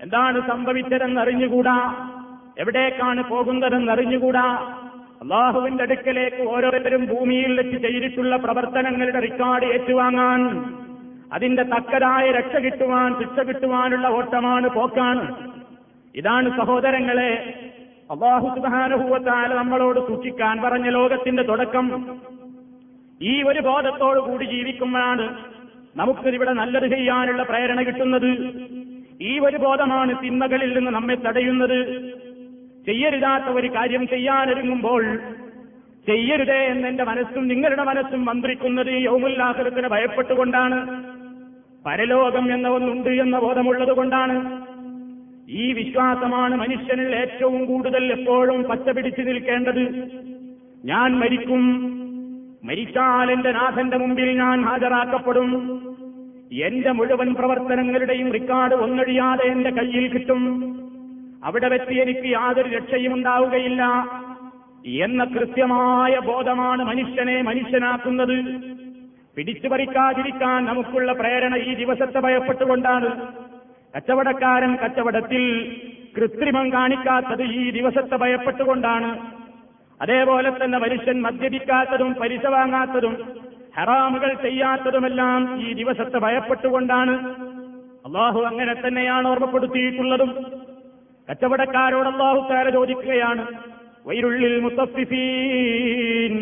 എന്താണ് സംഭവിച്ചതെന്ന് അറിഞ്ഞുകൂടാ? എവിടേക്കാണ് പോകുന്നതെന്ന് അറിഞ്ഞുകൂടാ? അള്ളാഹുവിന്റെ അടുക്കലേക്ക് ഓരോരുത്തരും ഭൂമിയിൽ വെച്ച് ചെയ്തിട്ടുള്ള പ്രവർത്തനങ്ങളുടെ റെക്കോർഡ് ഏറ്റുവാങ്ങാൻ അതിന്റെ തക്കതായ രക്ഷ കിട്ടുവാൻ ശിക്ഷ കിട്ടുവാനുള്ള ഓട്ടമാണ് പോക്കാണ്. ഇതാണ് സഹോദരങ്ങളെ അള്ളാഹു സുബാനുഭൂവത്താല നമ്മളോട് സൂക്ഷിക്കാൻ പറഞ്ഞ ലോകത്തിന്റെ തുടക്കം. ഈ ഒരു ബോധത്തോടു കൂടി ജീവിക്കുമ്പോഴാണ് നമുക്കിവിടെ നല്ലത് ചെയ്യാനുള്ള പ്രേരണ കിട്ടുന്നത്. ഈ ഒരു ബോധമാണ് തിന്മകളിൽ നിന്ന് നമ്മെ തടയുന്നത്. ചെയ്യരുതാത്ത ഒരു കാര്യം ചെയ്യാനൊരുങ്ങുമ്പോൾ ചെയ്യരുതേ എന്ന് എന്റെ മനസ്സും നിങ്ങളുടെ മനസ്സും മന്ത്രിക്കുന്നത് യൗമുല്ലാഹൃത്തിന് ഭയപ്പെട്ടുകൊണ്ടാണ്. പരലോകം എന്ന ഒന്നുണ്ട് എന്ന ബോധമുള്ളത് കൊണ്ടാണ്. ഈ വിശ്വാസമാണ് മനുഷ്യനിൽ ഏറ്റവും കൂടുതൽ എപ്പോഴും പച്ച പിടിച്ചു നിൽക്കേണ്ടത്. ഞാൻ മരിക്കും. മരിച്ചാൽ എന്റെ നാഥന്റെ മുമ്പിൽ ഞാൻ ഹാജരാക്കപ്പെടും. എന്റെ മുഴുവൻ പ്രവർത്തനങ്ങളുടെയും റിക്കാർഡ് ഒന്നൊഴിയാതെ എന്റെ കയ്യിൽ കിട്ടും. അവിടെ വെച്ച് എനിക്ക് യാതൊരു രക്ഷയും ഉണ്ടാവുകയില്ല എന്ന കൃത്യമായ ബോധമാണ് മനുഷ്യനെ മനുഷ്യനാക്കുന്നത്. പിടിച്ചു പറിക്കാതിരിക്കാൻ നമുക്കുള്ള പ്രേരണ ഈ ദിവസത്തെ ഭയപ്പെട്ടുകൊണ്ടാണ്. കച്ചവടക്കാരൻ കച്ചവടത്തിൽ കൃത്രിമം കാണിക്കാത്തത് ഈ ദിവസത്തെ ഭയപ്പെട്ടുകൊണ്ടാണ്. അതേപോലെ തന്നെ മനുഷ്യൻ മദ്യപിക്കാത്തതും പലിശ വാങ്ങാത്തതും ഹറാമുകൾ ചെയ്യാത്തതുമെല്ലാം ഈ ദിവസത്തെ ഭയപ്പെട്ടുകൊണ്ടാണ്. അള്ളാഹു അങ്ങനെ തന്നെയാണ് ഓർമ്മപ്പെടുത്തിയിട്ടുള്ളതും. കച്ചവടക്കാരോട് അള്ളാഹു താര ചോദിക്കുകയാണ് വൈരുള്ളിൽ മുത്തഫിഫീൻ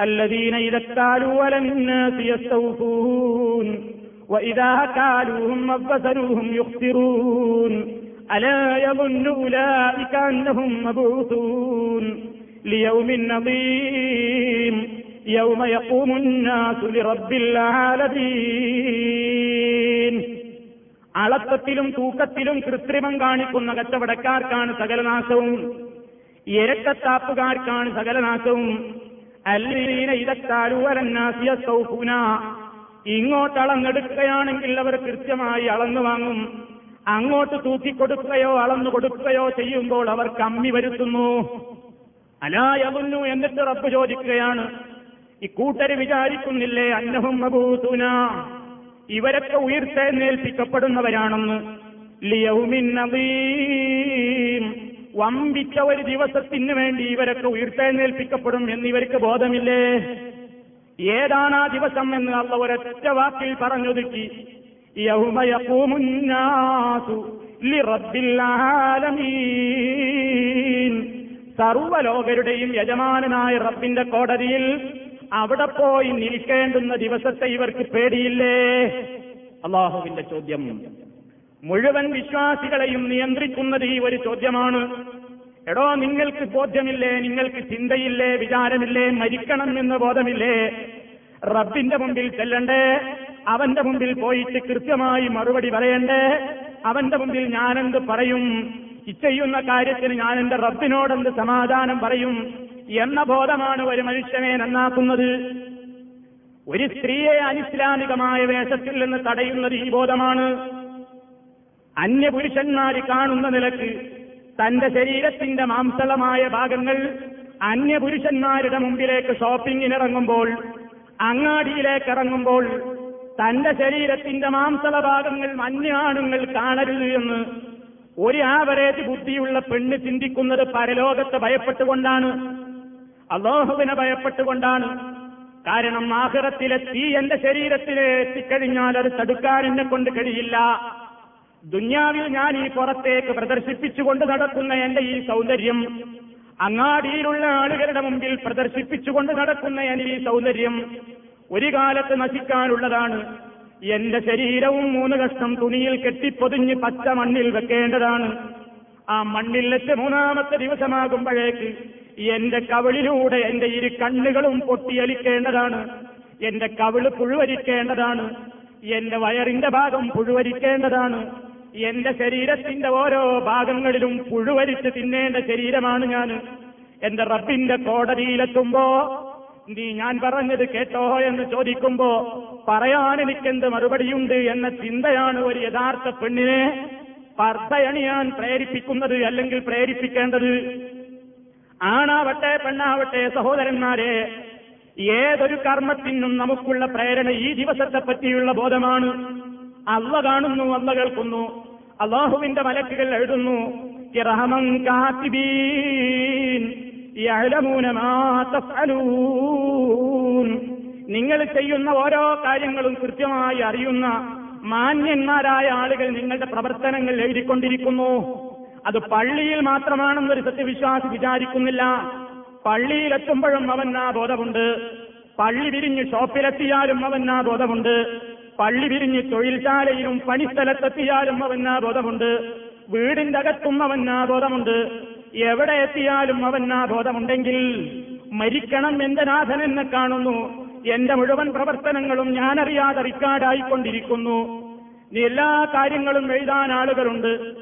الذين إذا اكتالوا على الناس يستوفون وإذا كالوهم وزنوهم يخسرون ألا يظن أولئك أنهم مبعوثون ليوم عظيم يوم يقوم الناس لرب العالمين അളത്തത്തിലും തൂക്കത്തിലും കൃത്രിമം കാണിക്കുന്ന കച്ചവടക്കാർക്കാണ് സകലനാശവും. ഇരക്കത്താപ്പുകാർക്കാണ് സകലനാശവും. അല്ലീന ഇതക്കാലുവലന്നാസിയ സൗഫൂന. ഇങ്ങോട്ട് അളന്നെടുക്കുകയാണെങ്കിൽ അവർ കൃത്യമായി അളന്നു വാങ്ങും. അങ്ങോട്ട് തൂക്കിക്കൊടുക്കുകയോ അളന്നു കൊടുക്കുകയോ ചെയ്യുമ്പോൾ അവർ കമ്മി വരുത്തുന്നു. അലായവുന്നു എന്നിട്ട് റബ്ബ് ചോദിക്കുകയാണ്. ഇക്കൂട്ടര് വിചാരിക്കുന്നില്ലേ അന്നഹും മബൂതുന ഇവരൊക്കെ ഉയർത്തെഴുന്നേൽപ്പിക്കപ്പെടുന്നവരാണെന്ന്. വമ്പിച്ച ഒരു ദിവസത്തിന് വേണ്ടി ഇവരൊക്കെ ഉയർത്തെഴുന്നേൽപ്പിക്കപ്പെടും എന്നിവർക്ക് ബോധമില്ലേ? ഏതാണ് ആ ദിവസം എന്ന് അള്ള ഒരൊറ്റ വാക്കിൽ പറഞ്ഞൊതുക്കി സർവലോകരുടെയും യജമാനനായ റബ്ബിന്റെ കോടതിയിൽ അവിടെ പോയി നിൽക്കേണ്ടുന്ന ദിവസത്തെ ഇവർക്ക് പേടിയില്ലേ? അള്ളാഹുവിന്റെ ചോദ്യം. മുഴുവൻ വിശ്വാസികളെയും നിയന്ത്രിക്കുന്നത് ഈ ഒരു ചോദ്യമാണ്. എടോ നിങ്ങൾക്ക് ബോധ്യമില്ലേ? നിങ്ങൾക്ക് ചിന്തയില്ലേ? വിചാരമില്ലേ? മരിക്കണം എന്ന് ബോധമില്ലേ? റബ്ബിന്റെ മുമ്പിൽ ചെല്ലണ്ടേ? അവന്റെ മുമ്പിൽ പോയിട്ട് കൃത്യമായി മറുപടി പറയണ്ടേ? അവന്റെ മുമ്പിൽ ഞാനെന്ത് പറയും? ചെയ്യുന്ന കാര്യത്തിന് ഞാൻ എന്റെ റബ്ബിനോടെന്ത് സമാധാനം പറയും? എന്ന ബോധമാണ് ഒരു മനുഷ്യനെ നന്നാക്കുന്നത്. ഒരു സ്ത്രീയെ അനിസ്ലാമികമായ വേഷത്തിൽ നിന്ന് തടയുന്നത് ഈ ബോധമാണ്. അന്യപുരുഷന്മാര് കാണുന്ന നിലയ്ക്ക് തന്റെ ശരീരത്തിന്റെ മാംസളമായ ഭാഗങ്ങൾ അന്യപുരുഷന്മാരുടെ മുമ്പിലേക്ക് ഷോപ്പിങ്ങിനിറങ്ങുമ്പോൾ അങ്ങാടിയിലേക്ക് ഇറങ്ങുമ്പോൾ തന്റെ ശരീരത്തിന്റെ മാംസള ഭാഗങ്ങൾ മഞ്ഞാണുങ്ങൾ കാണരുത് എന്ന് ഒരു ആവറേജ് ബുദ്ധിയുള്ള പെണ്ണ് ചിന്തിക്കുന്നത് പരലോകത്തെ ഭയപ്പെട്ടുകൊണ്ടാണ്. അള്ളാഹുവിനെ ഭയപ്പെട്ടുകൊണ്ടാണ്. കാരണം ആഹ്റത്തിലെ തീ എന്റെ ശരീരത്തിലെ എത്തിക്കഴിഞ്ഞാൽ അത് തടുക്കാൻ എന്നെ കൊണ്ട് കഴിയില്ല. ദുന്യാവിൽ ഞാൻ ഈ പുറത്തേക്ക് പ്രദർശിപ്പിച്ചുകൊണ്ട് നടക്കുന്ന എന്റെ ഈ സൗന്ദര്യം അങ്ങാടിയിലുള്ള ആളുകളുടെ മുമ്പിൽ പ്രദർശിപ്പിച്ചുകൊണ്ട് നടക്കുന്ന എന്റെ ഈ സൗന്ദര്യം ഒരു കാലത്ത് നശിക്കാനുള്ളതാണ്. എന്റെ ശരീരവും മൂന്ന് കഷ്ണം തുണിയിൽ കെട്ടിപ്പൊതിഞ്ഞ് പച്ച മണ്ണിൽ വെക്കേണ്ടതാണ്. ആ മണ്ണിലെത്തി മൂന്നാമത്തെ ദിവസമാകുമ്പോഴേക്ക് എന്റെ കവിളിലൂടെ എന്റെ ഇരു കണ്ണുകളും പൊട്ടിയലിക്കേണ്ടതാണ്. എന്റെ കവിൾ പുഴുവരിക്കേണ്ടതാണ്. എന്റെ വയറിന്റെ ഭാഗം പുഴുവരിക്കേണ്ടതാണ്. എന്റെ ശരീരത്തിന്റെ ഓരോ ഭാഗങ്ങളിലും പുഴുവരിച്ച് തിന്നേണ്ട ശരീരമാണ് ഞാൻ. എന്റെ റബ്ബിന്റെ കോടതിയിലെത്തുമ്പോ നീ ഞാൻ പറഞ്ഞത് കേട്ടോ എന്ന് ചോദിക്കുമ്പോ പറയാൻ എനിക്കെന്ത് മറുപടിയുണ്ട് എന്ന ചിന്തയാണ് ഒരു യഥാർത്ഥ പെണ്ണിനെ പർദ്ധയണിയാൻ പ്രേരിപ്പിക്കുന്നത് അല്ലെങ്കിൽ പ്രേരിപ്പിക്കേണ്ടത്. ആണാവട്ടെ പെണ്ണാവട്ടെ സഹോദരന്മാരെ ഏതൊരു കർമ്മത്തിനും നമുക്കുള്ള പ്രേരണ ഈ ദിവസത്തെ പറ്റിയുള്ള ബോധമാണ്. അള്ള കാണുന്നു അല്ല കേൾക്കുന്നു. അള്ളാഹുവിന്റെ മലക്കുകൾ എഴുതുന്നു. നിങ്ങൾ ചെയ്യുന്ന ഓരോ കാര്യങ്ങളും കൃത്യമായി അറിയുന്ന മാന്യന്മാരായ ആളുകൾ നിങ്ങളുടെ പ്രവർത്തനങ്ങൾ എഴുതിക്കൊണ്ടിരിക്കുന്നു. അത് പള്ളിയിൽ മാത്രമാണെന്നൊരു സത്യവിശ്വാസി വിചാരിക്കുന്നില്ല. പള്ളിയിലെത്തുമ്പോഴും അവൻ ആ ബോധമുണ്ട്. പള്ളി വിരിഞ്ഞ് ഷോപ്പിലെത്തിയാലും അവൻ ആ ബോധമുണ്ട്. പള്ളി വിരിഞ്ഞ് തൊഴിൽശാലയിലും പണിസ്ഥലത്തെത്തിയാലും അവൻ ആ ബോധമുണ്ട്. വീടിന്റെ അകത്തും അവൻ ആ ബോധമുണ്ട്. എവിടെ എത്തിയാലും അവൻ ആ ബോധമുണ്ടെങ്കിൽ മരിക്കണം എന്റെ നാഥൻ എന്നെ കാണുന്നു. എന്റെ മുഴുവൻ പ്രവർത്തനങ്ങളും ഞാനറിയാതെ റിക്കാർഡായിക്കൊണ്ടിരിക്കുന്നു എല്ലാ കാര്യങ്ങളും എഴുതാൻ ആളുകളുണ്ട്.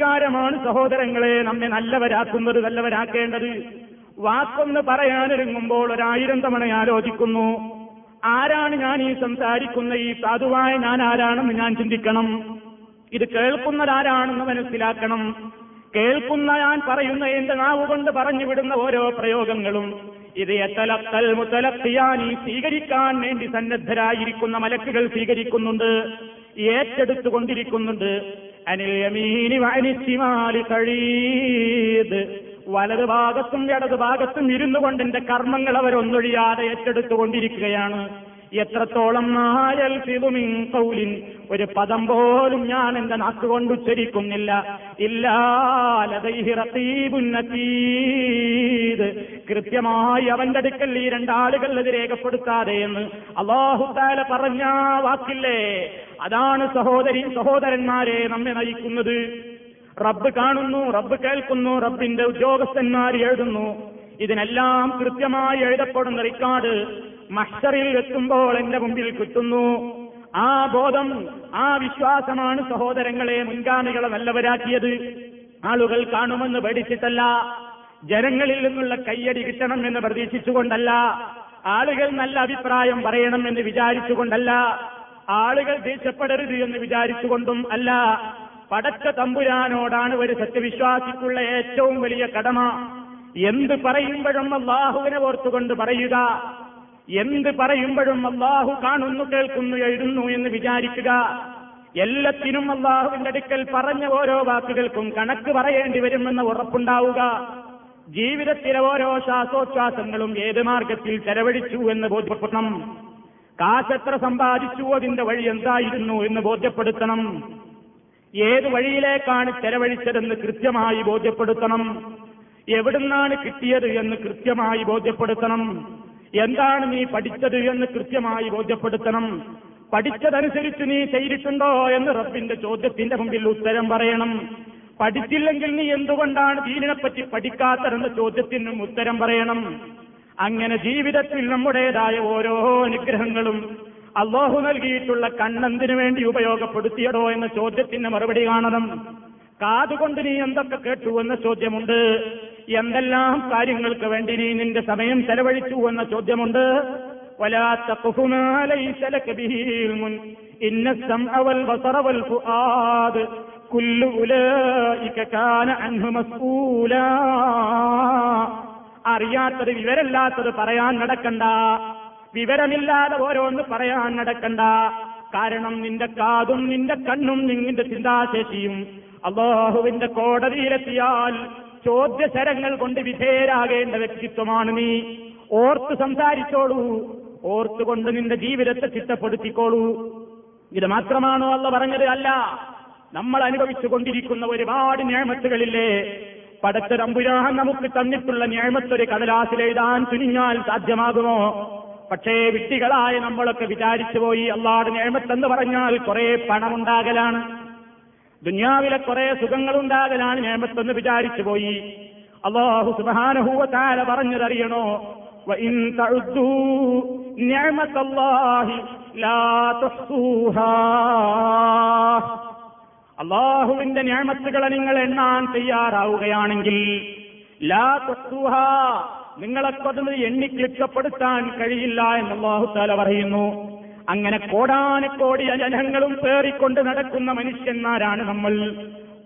വികാരമാണ് സഹോദരങ്ങളെ നമ്മെ നല്ലവരാക്കുന്നത് നല്ലവരാക്കേണ്ടത്. വാക്കൊന്ന് പറയാനൊരുങ്ങുമ്പോൾ ഒരായിരം തവണ ആലോചിക്കുന്നു ആരാണ് ഞാൻ ഈ സംസാരിക്കുന്ന ഈ സാധുവായ ഞാൻ ആരാണെന്ന് ഞാൻ ചിന്തിക്കണം. ഇത് കേൾക്കുന്നതാരാണെന്ന് മനസ്സിലാക്കണം. കേൾക്കുന്ന ഞാൻ പറയുന്ന എന്റെ നാവ് കൊണ്ട് പറഞ്ഞു വിടുന്ന ഓരോ പ്രയോഗങ്ങളും. ഇത് എത്തലത്തൽ ഈ സ്വീകരിക്കാൻ വേണ്ടി സന്നദ്ധരായിരിക്കുന്ന മലക്കുകൾ സ്വീകരിക്കുന്നുണ്ട് ഏറ്റെടുത്തുകൊണ്ടിരിക്കുന്നുണ്ട്. അനിൽ യമീനി വനിശിമാലി കഴിയത് വലത് ഭാഗത്തും ഇടത് ഭാഗത്തും ഇരുന്നു കൊണ്ട് എന്റെ കർമ്മങ്ങൾ അവരൊന്നൊഴിയാതെ ഏറ്റെടുത്തുകൊണ്ടിരിക്കുകയാണ്. എത്രത്തോളം നായൽ ഫിദുമിൻ കൗലിൻ ഒരു പദം പോലും ഞാൻ എന്റെ നാക്കുകൊണ്ട് ഉച്ചരിക്കുന്നില്ല. നതീദ് കൃത്യമായി അവന്റെ അടുക്കൽ ഈ രണ്ടാളുകൾ അത് രേഖപ്പെടുത്താതെ എന്ന് അള്ളാഹുത്താല പറഞ്ഞ വാക്കില്ലേ? അതാണ് സഹോദരി സഹോദരന്മാരെ നമ്മെ നയിക്കുന്നത്. റബ്ബ് കാണുന്നു റബ്ബ് കേൾക്കുന്നു റബ്ബിന്റെ ഉദ്യോഗസ്ഥന്മാർ എഴുതുന്നു. ഇതിനെല്ലാം കൃത്യമായി എഴുതപ്പെടുന്ന റിക്കാർഡ് മഷറിൽ എത്തുമ്പോൾ എന്റെ മുമ്പിൽ കിട്ടുന്നു. ആ ബോധം ആ വിശ്വാസമാണ് സഹോദരങ്ങളെ മുൻഗാമികളെ നല്ലവരാക്കിയത്. ആളുകൾ കാണുമെന്ന് പേടിച്ചിട്ടല്ല. ജനങ്ങളിൽ നിന്നുള്ള കയ്യടി കിട്ടണം എന്ന് പ്രതീക്ഷിച്ചുകൊണ്ടല്ല. ആളുകൾ നല്ല അഭിപ്രായം പറയണം എന്ന് വിചാരിച്ചുകൊണ്ടല്ല. ആളുകൾ ദേഷ്യപ്പെടരുത് എന്ന് വിചാരിച്ചുകൊണ്ടും അല്ല. പടച്ച തമ്പുരാനോടാണ് ഒരു സത്യവിശ്വാസിക്കുള്ള ഏറ്റവും വലിയ കടമ. എന്ത് പറയുമ്പോഴും അള്ളാഹുവിനെ ഓർത്തുകൊണ്ട് പറയുക. എന്ത് പറയുമ്പോഴും അള്ളാഹു കാണുന്നു കേൾക്കുന്നു എഴുതുന്നു എന്ന് വിചാരിക്കുക. എല്ലാത്തിനും അള്ളാഹുവിന്റെ അടുക്കൽ പറഞ്ഞ ഓരോ വാക്കുകൾക്കും കണക്ക് പറയേണ്ടി വരുമെന്ന ഉറപ്പുണ്ടാവുക. ജീവിതത്തിലെ ഓരോ ശ്വാസോച്ഛ്വാസങ്ങളും ഏത് മാർഗത്തിൽ ചെലവഴിച്ചു എന്ന് ബോധ്യപ്പെടണം കാശെത്ര സമ്പാദിച്ചു അതിന്റെ വഴി എന്തായിരുന്നു എന്ന് ബോധ്യപ്പെടുത്തണം. ഏത് വഴിയിലേക്കാണ് ചെലവഴിച്ചതെന്ന് കൃത്യമായി ബോധ്യപ്പെടുത്തണം. എവിടുന്നാണ് കിട്ടിയത് എന്ന് കൃത്യമായി ബോധ്യപ്പെടുത്തണം. എന്താണ് നീ പഠിച്ചത് എന്ന് കൃത്യമായി ബോധ്യപ്പെടുത്തണം. പഠിച്ചതനുസരിച്ച് നീ ചെയ്തിട്ടുണ്ടോ എന്ന് റബ്ബിന്റെ ചോദ്യത്തിന്റെ മുമ്പിൽ ഉത്തരം പറയണം. പഠിച്ചില്ലെങ്കിൽ നീ എന്തുകൊണ്ടാണ് ദീനിനെപ്പറ്റി പഠിക്കാത്തതെന്ന ചോദ്യത്തിനും ഉത്തരം പറയണം. അങ്ങനെ ജീവിതത്തിൽ നമ്മുടേതായ ഓരോ അനുഗ്രഹങ്ങളും അള്ളാഹു നൽകിയിട്ടുള്ള കണ്ണെന്തിനു വേണ്ടി ഉപയോഗപ്പെടുത്തിയടോ എന്ന ചോദ്യത്തിന് മറുപടി കാണണം. കാതുകൊണ്ട് നീ എന്തൊക്കെ കേട്ടു എന്ന ചോദ്യമുണ്ട്. എന്തെല്ലാം കാര്യങ്ങൾക്ക് വേണ്ടി നീ നിന്റെ സമയം ചെലവഴിച്ചു എന്ന ചോദ്യമുണ്ട്. അറിയാത്തത് വിവരമില്ലാത്തത് പറയാൻ നടക്കണ്ട. വിവരമില്ലാതെ ഓരോന്ന് പറയാൻ നടക്കണ്ട. കാരണം നിന്റെ കാതും നിന്റെ കണ്ണും നിന്റെ ചിന്താശേഷിയും അള്ളാഹുവിന്റെ കോടതിയിലെത്തിയാൽ ചോദ്യശരങ്ങൾ കൊണ്ട് വിധേയരാകേണ്ട വ്യക്തിത്വമാണ് നീ. ഓർത്ത് സംസാരിച്ചോളൂ. ഓർത്തുകൊണ്ട് നിന്റെ ജീവിതത്തെ ചിട്ടപ്പെടുത്തിക്കോളൂ. ഇത് മാത്രമാണോ അല്ല പറഞ്ഞത്? അല്ല. നമ്മൾ അനുഭവിച്ചു കൊണ്ടിരിക്കുന്ന ഒരുപാട് ഞാമത്തുകളില്ലേ. പടച്ച തമ്പുരാൻ നമുക്ക് തന്നിട്ടുള്ള ഞാമത്തൊരു കടലാസിൽ എഴുതാൻ തുനിഞ്ഞാൽ സാധ്യമാകുമോ? പക്ഷേ വിട്ടികളായ നമ്മളൊക്കെ വിചാരിച്ചു പോയി അള്ളാട് ഞാമത്തെന്ന് പറഞ്ഞാൽ കുറെ പണമുണ്ടാകലാണ്. ദുന്യാവിലെ കുറെ സുഖങ്ങളുണ്ടാകലാണ് നേമത്തെന്ന് വിചാരിച്ചു പോയി. അള്ളാഹു സുബാനഹൂവത്താല പറഞ്ഞതറിയണോ? അള്ളാഹുവിന്റെ ഞാമത്തുകളെ നിങ്ങൾ എണ്ണാൻ തയ്യാറാവുകയാണെങ്കിൽ ലാ തസ്സൂഹ നിങ്ങളെ പതിന് എണ്ണിക്ലിക്കപ്പെടുത്താൻ കഴിയില്ല എന്ന് അള്ളാഹുത്താല പറയുന്നു. അങ്ങനെ കോടാന കോടി ജനങ്ങളും പേറിക്കൊണ്ട് നടക്കുന്ന മനുഷ്യന്മാരാണ് നമ്മൾ.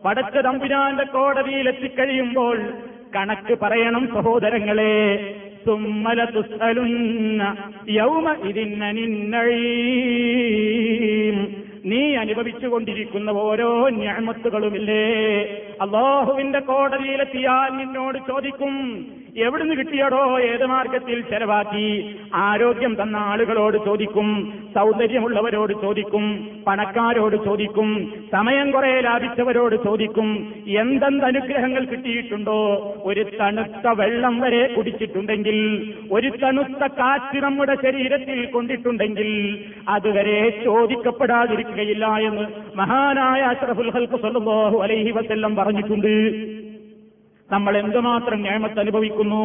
പടച്ച തമ്പുരാന്റെ കോടതിയിൽ എത്തിക്കഴിയുമ്പോൾ കണക്ക് പറയണം സഹോദരങ്ങളെ. തുമ്മല തുസ്സലുന്ന യൗമ ഇതിന്നനിന്നഴീം നീ അനുഭവിച്ചുകൊണ്ടിരിക്കുന്ന ഓരോ ഞാമത്തുകളുമില്ലേ? അള്ളാഹുവിന്റെ കോടതിയിലെത്തിയാൽ നിന്നോട് ചോദിക്കും എവിടുന്ന് കിട്ടിയടോ? ഏത് മാർഗത്തിൽ ചെലവാക്കി? ആരോഗ്യം തന്ന ആളുകളോട് ചോദിക്കും സൗന്ദര്യമുള്ളവരോട് ചോദിക്കും പണക്കാരോട് ചോദിക്കും സമയം കുറെ ലാഭിച്ചവരോട് ചോദിക്കും എന്തെന്ത് അനുഗ്രഹങ്ങൾ കിട്ടിയിട്ടുണ്ടോ? ഒരു തണുത്ത വെള്ളം വരെ കുടിച്ചിട്ടുണ്ടെങ്കിൽ ഒരു തണുത്ത കാറ്റ് നമ്മുടെ ശരീരത്തിൽ കൊണ്ടിട്ടുണ്ടെങ്കിൽ അതുവരെ ചോദിക്കപ്പെടാതിരിക്കുകയില്ല എന്ന് മഹാനായ അഷ്റഫുൽ ഹൽക്ക് സല്ലല്ലാഹു അലൈഹി വസ്ല്ലം പറഞ്ഞിട്ടുണ്ട്. നമ്മൾ എന്തുമാത്രം ഞാമത്ത് അനുഭവിക്കുന്നു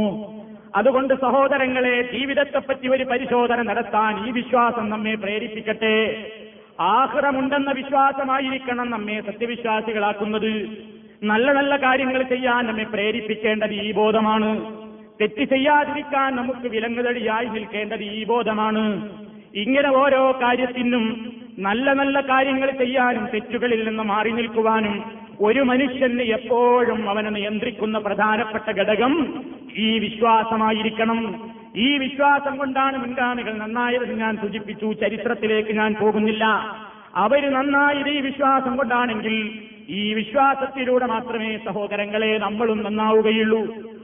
അതുകൊണ്ട് സഹോദരങ്ങളെ ജീവിതത്തെപ്പറ്റി ഒരു പരിശോധന നടത്താൻ ഈ വിശ്വാസം നമ്മെ പ്രേരിപ്പിക്കട്ടെ. ആഹ്റമുണ്ടെന്ന വിശ്വാസമായിരിക്കണം നമ്മെ സത്യവിശ്വാസികളാക്കുന്നത്. നല്ല നല്ല കാര്യങ്ങൾ ചെയ്യാൻ നമ്മെ പ്രേരിപ്പിക്കേണ്ടത് ഈ ബോധമാണ്. തെറ്റ് ചെയ്യാതിരിക്കാൻ നമുക്ക് വിലങ്ങുതടിയായി നിൽക്കേണ്ടത് ഈ ബോധമാണ്. ഇങ്ങനെ ഓരോ കാര്യത്തിനും നല്ല നല്ല കാര്യങ്ങൾ ചെയ്യാനും തെറ്റുകളിൽ നിന്ന് മാറി നിൽക്കുവാനും ഒരു മനുഷ്യന് എപ്പോഴും അവനെ നിയന്ത്രിക്കുന്ന പ്രധാനപ്പെട്ട ഘടകം ഈ വിശ്വാസമായിരിക്കണം. ഈ വിശ്വാസം കൊണ്ടാണ് മുൻഗാമികൾ നന്നായതെന്ന് ഞാൻ സൂചിപ്പിച്ചു ചരിത്രത്തിലേക്ക് ഞാൻ പോകുന്നില്ല. അവർ നന്നായത് ഈ വിശ്വാസം കൊണ്ടാണെങ്കിൽ ഈ വിശ്വാസത്തിലൂടെ മാത്രമേ സഹോദരങ്ങളെ നമ്മളും നന്നാവുകയുള്ളൂ.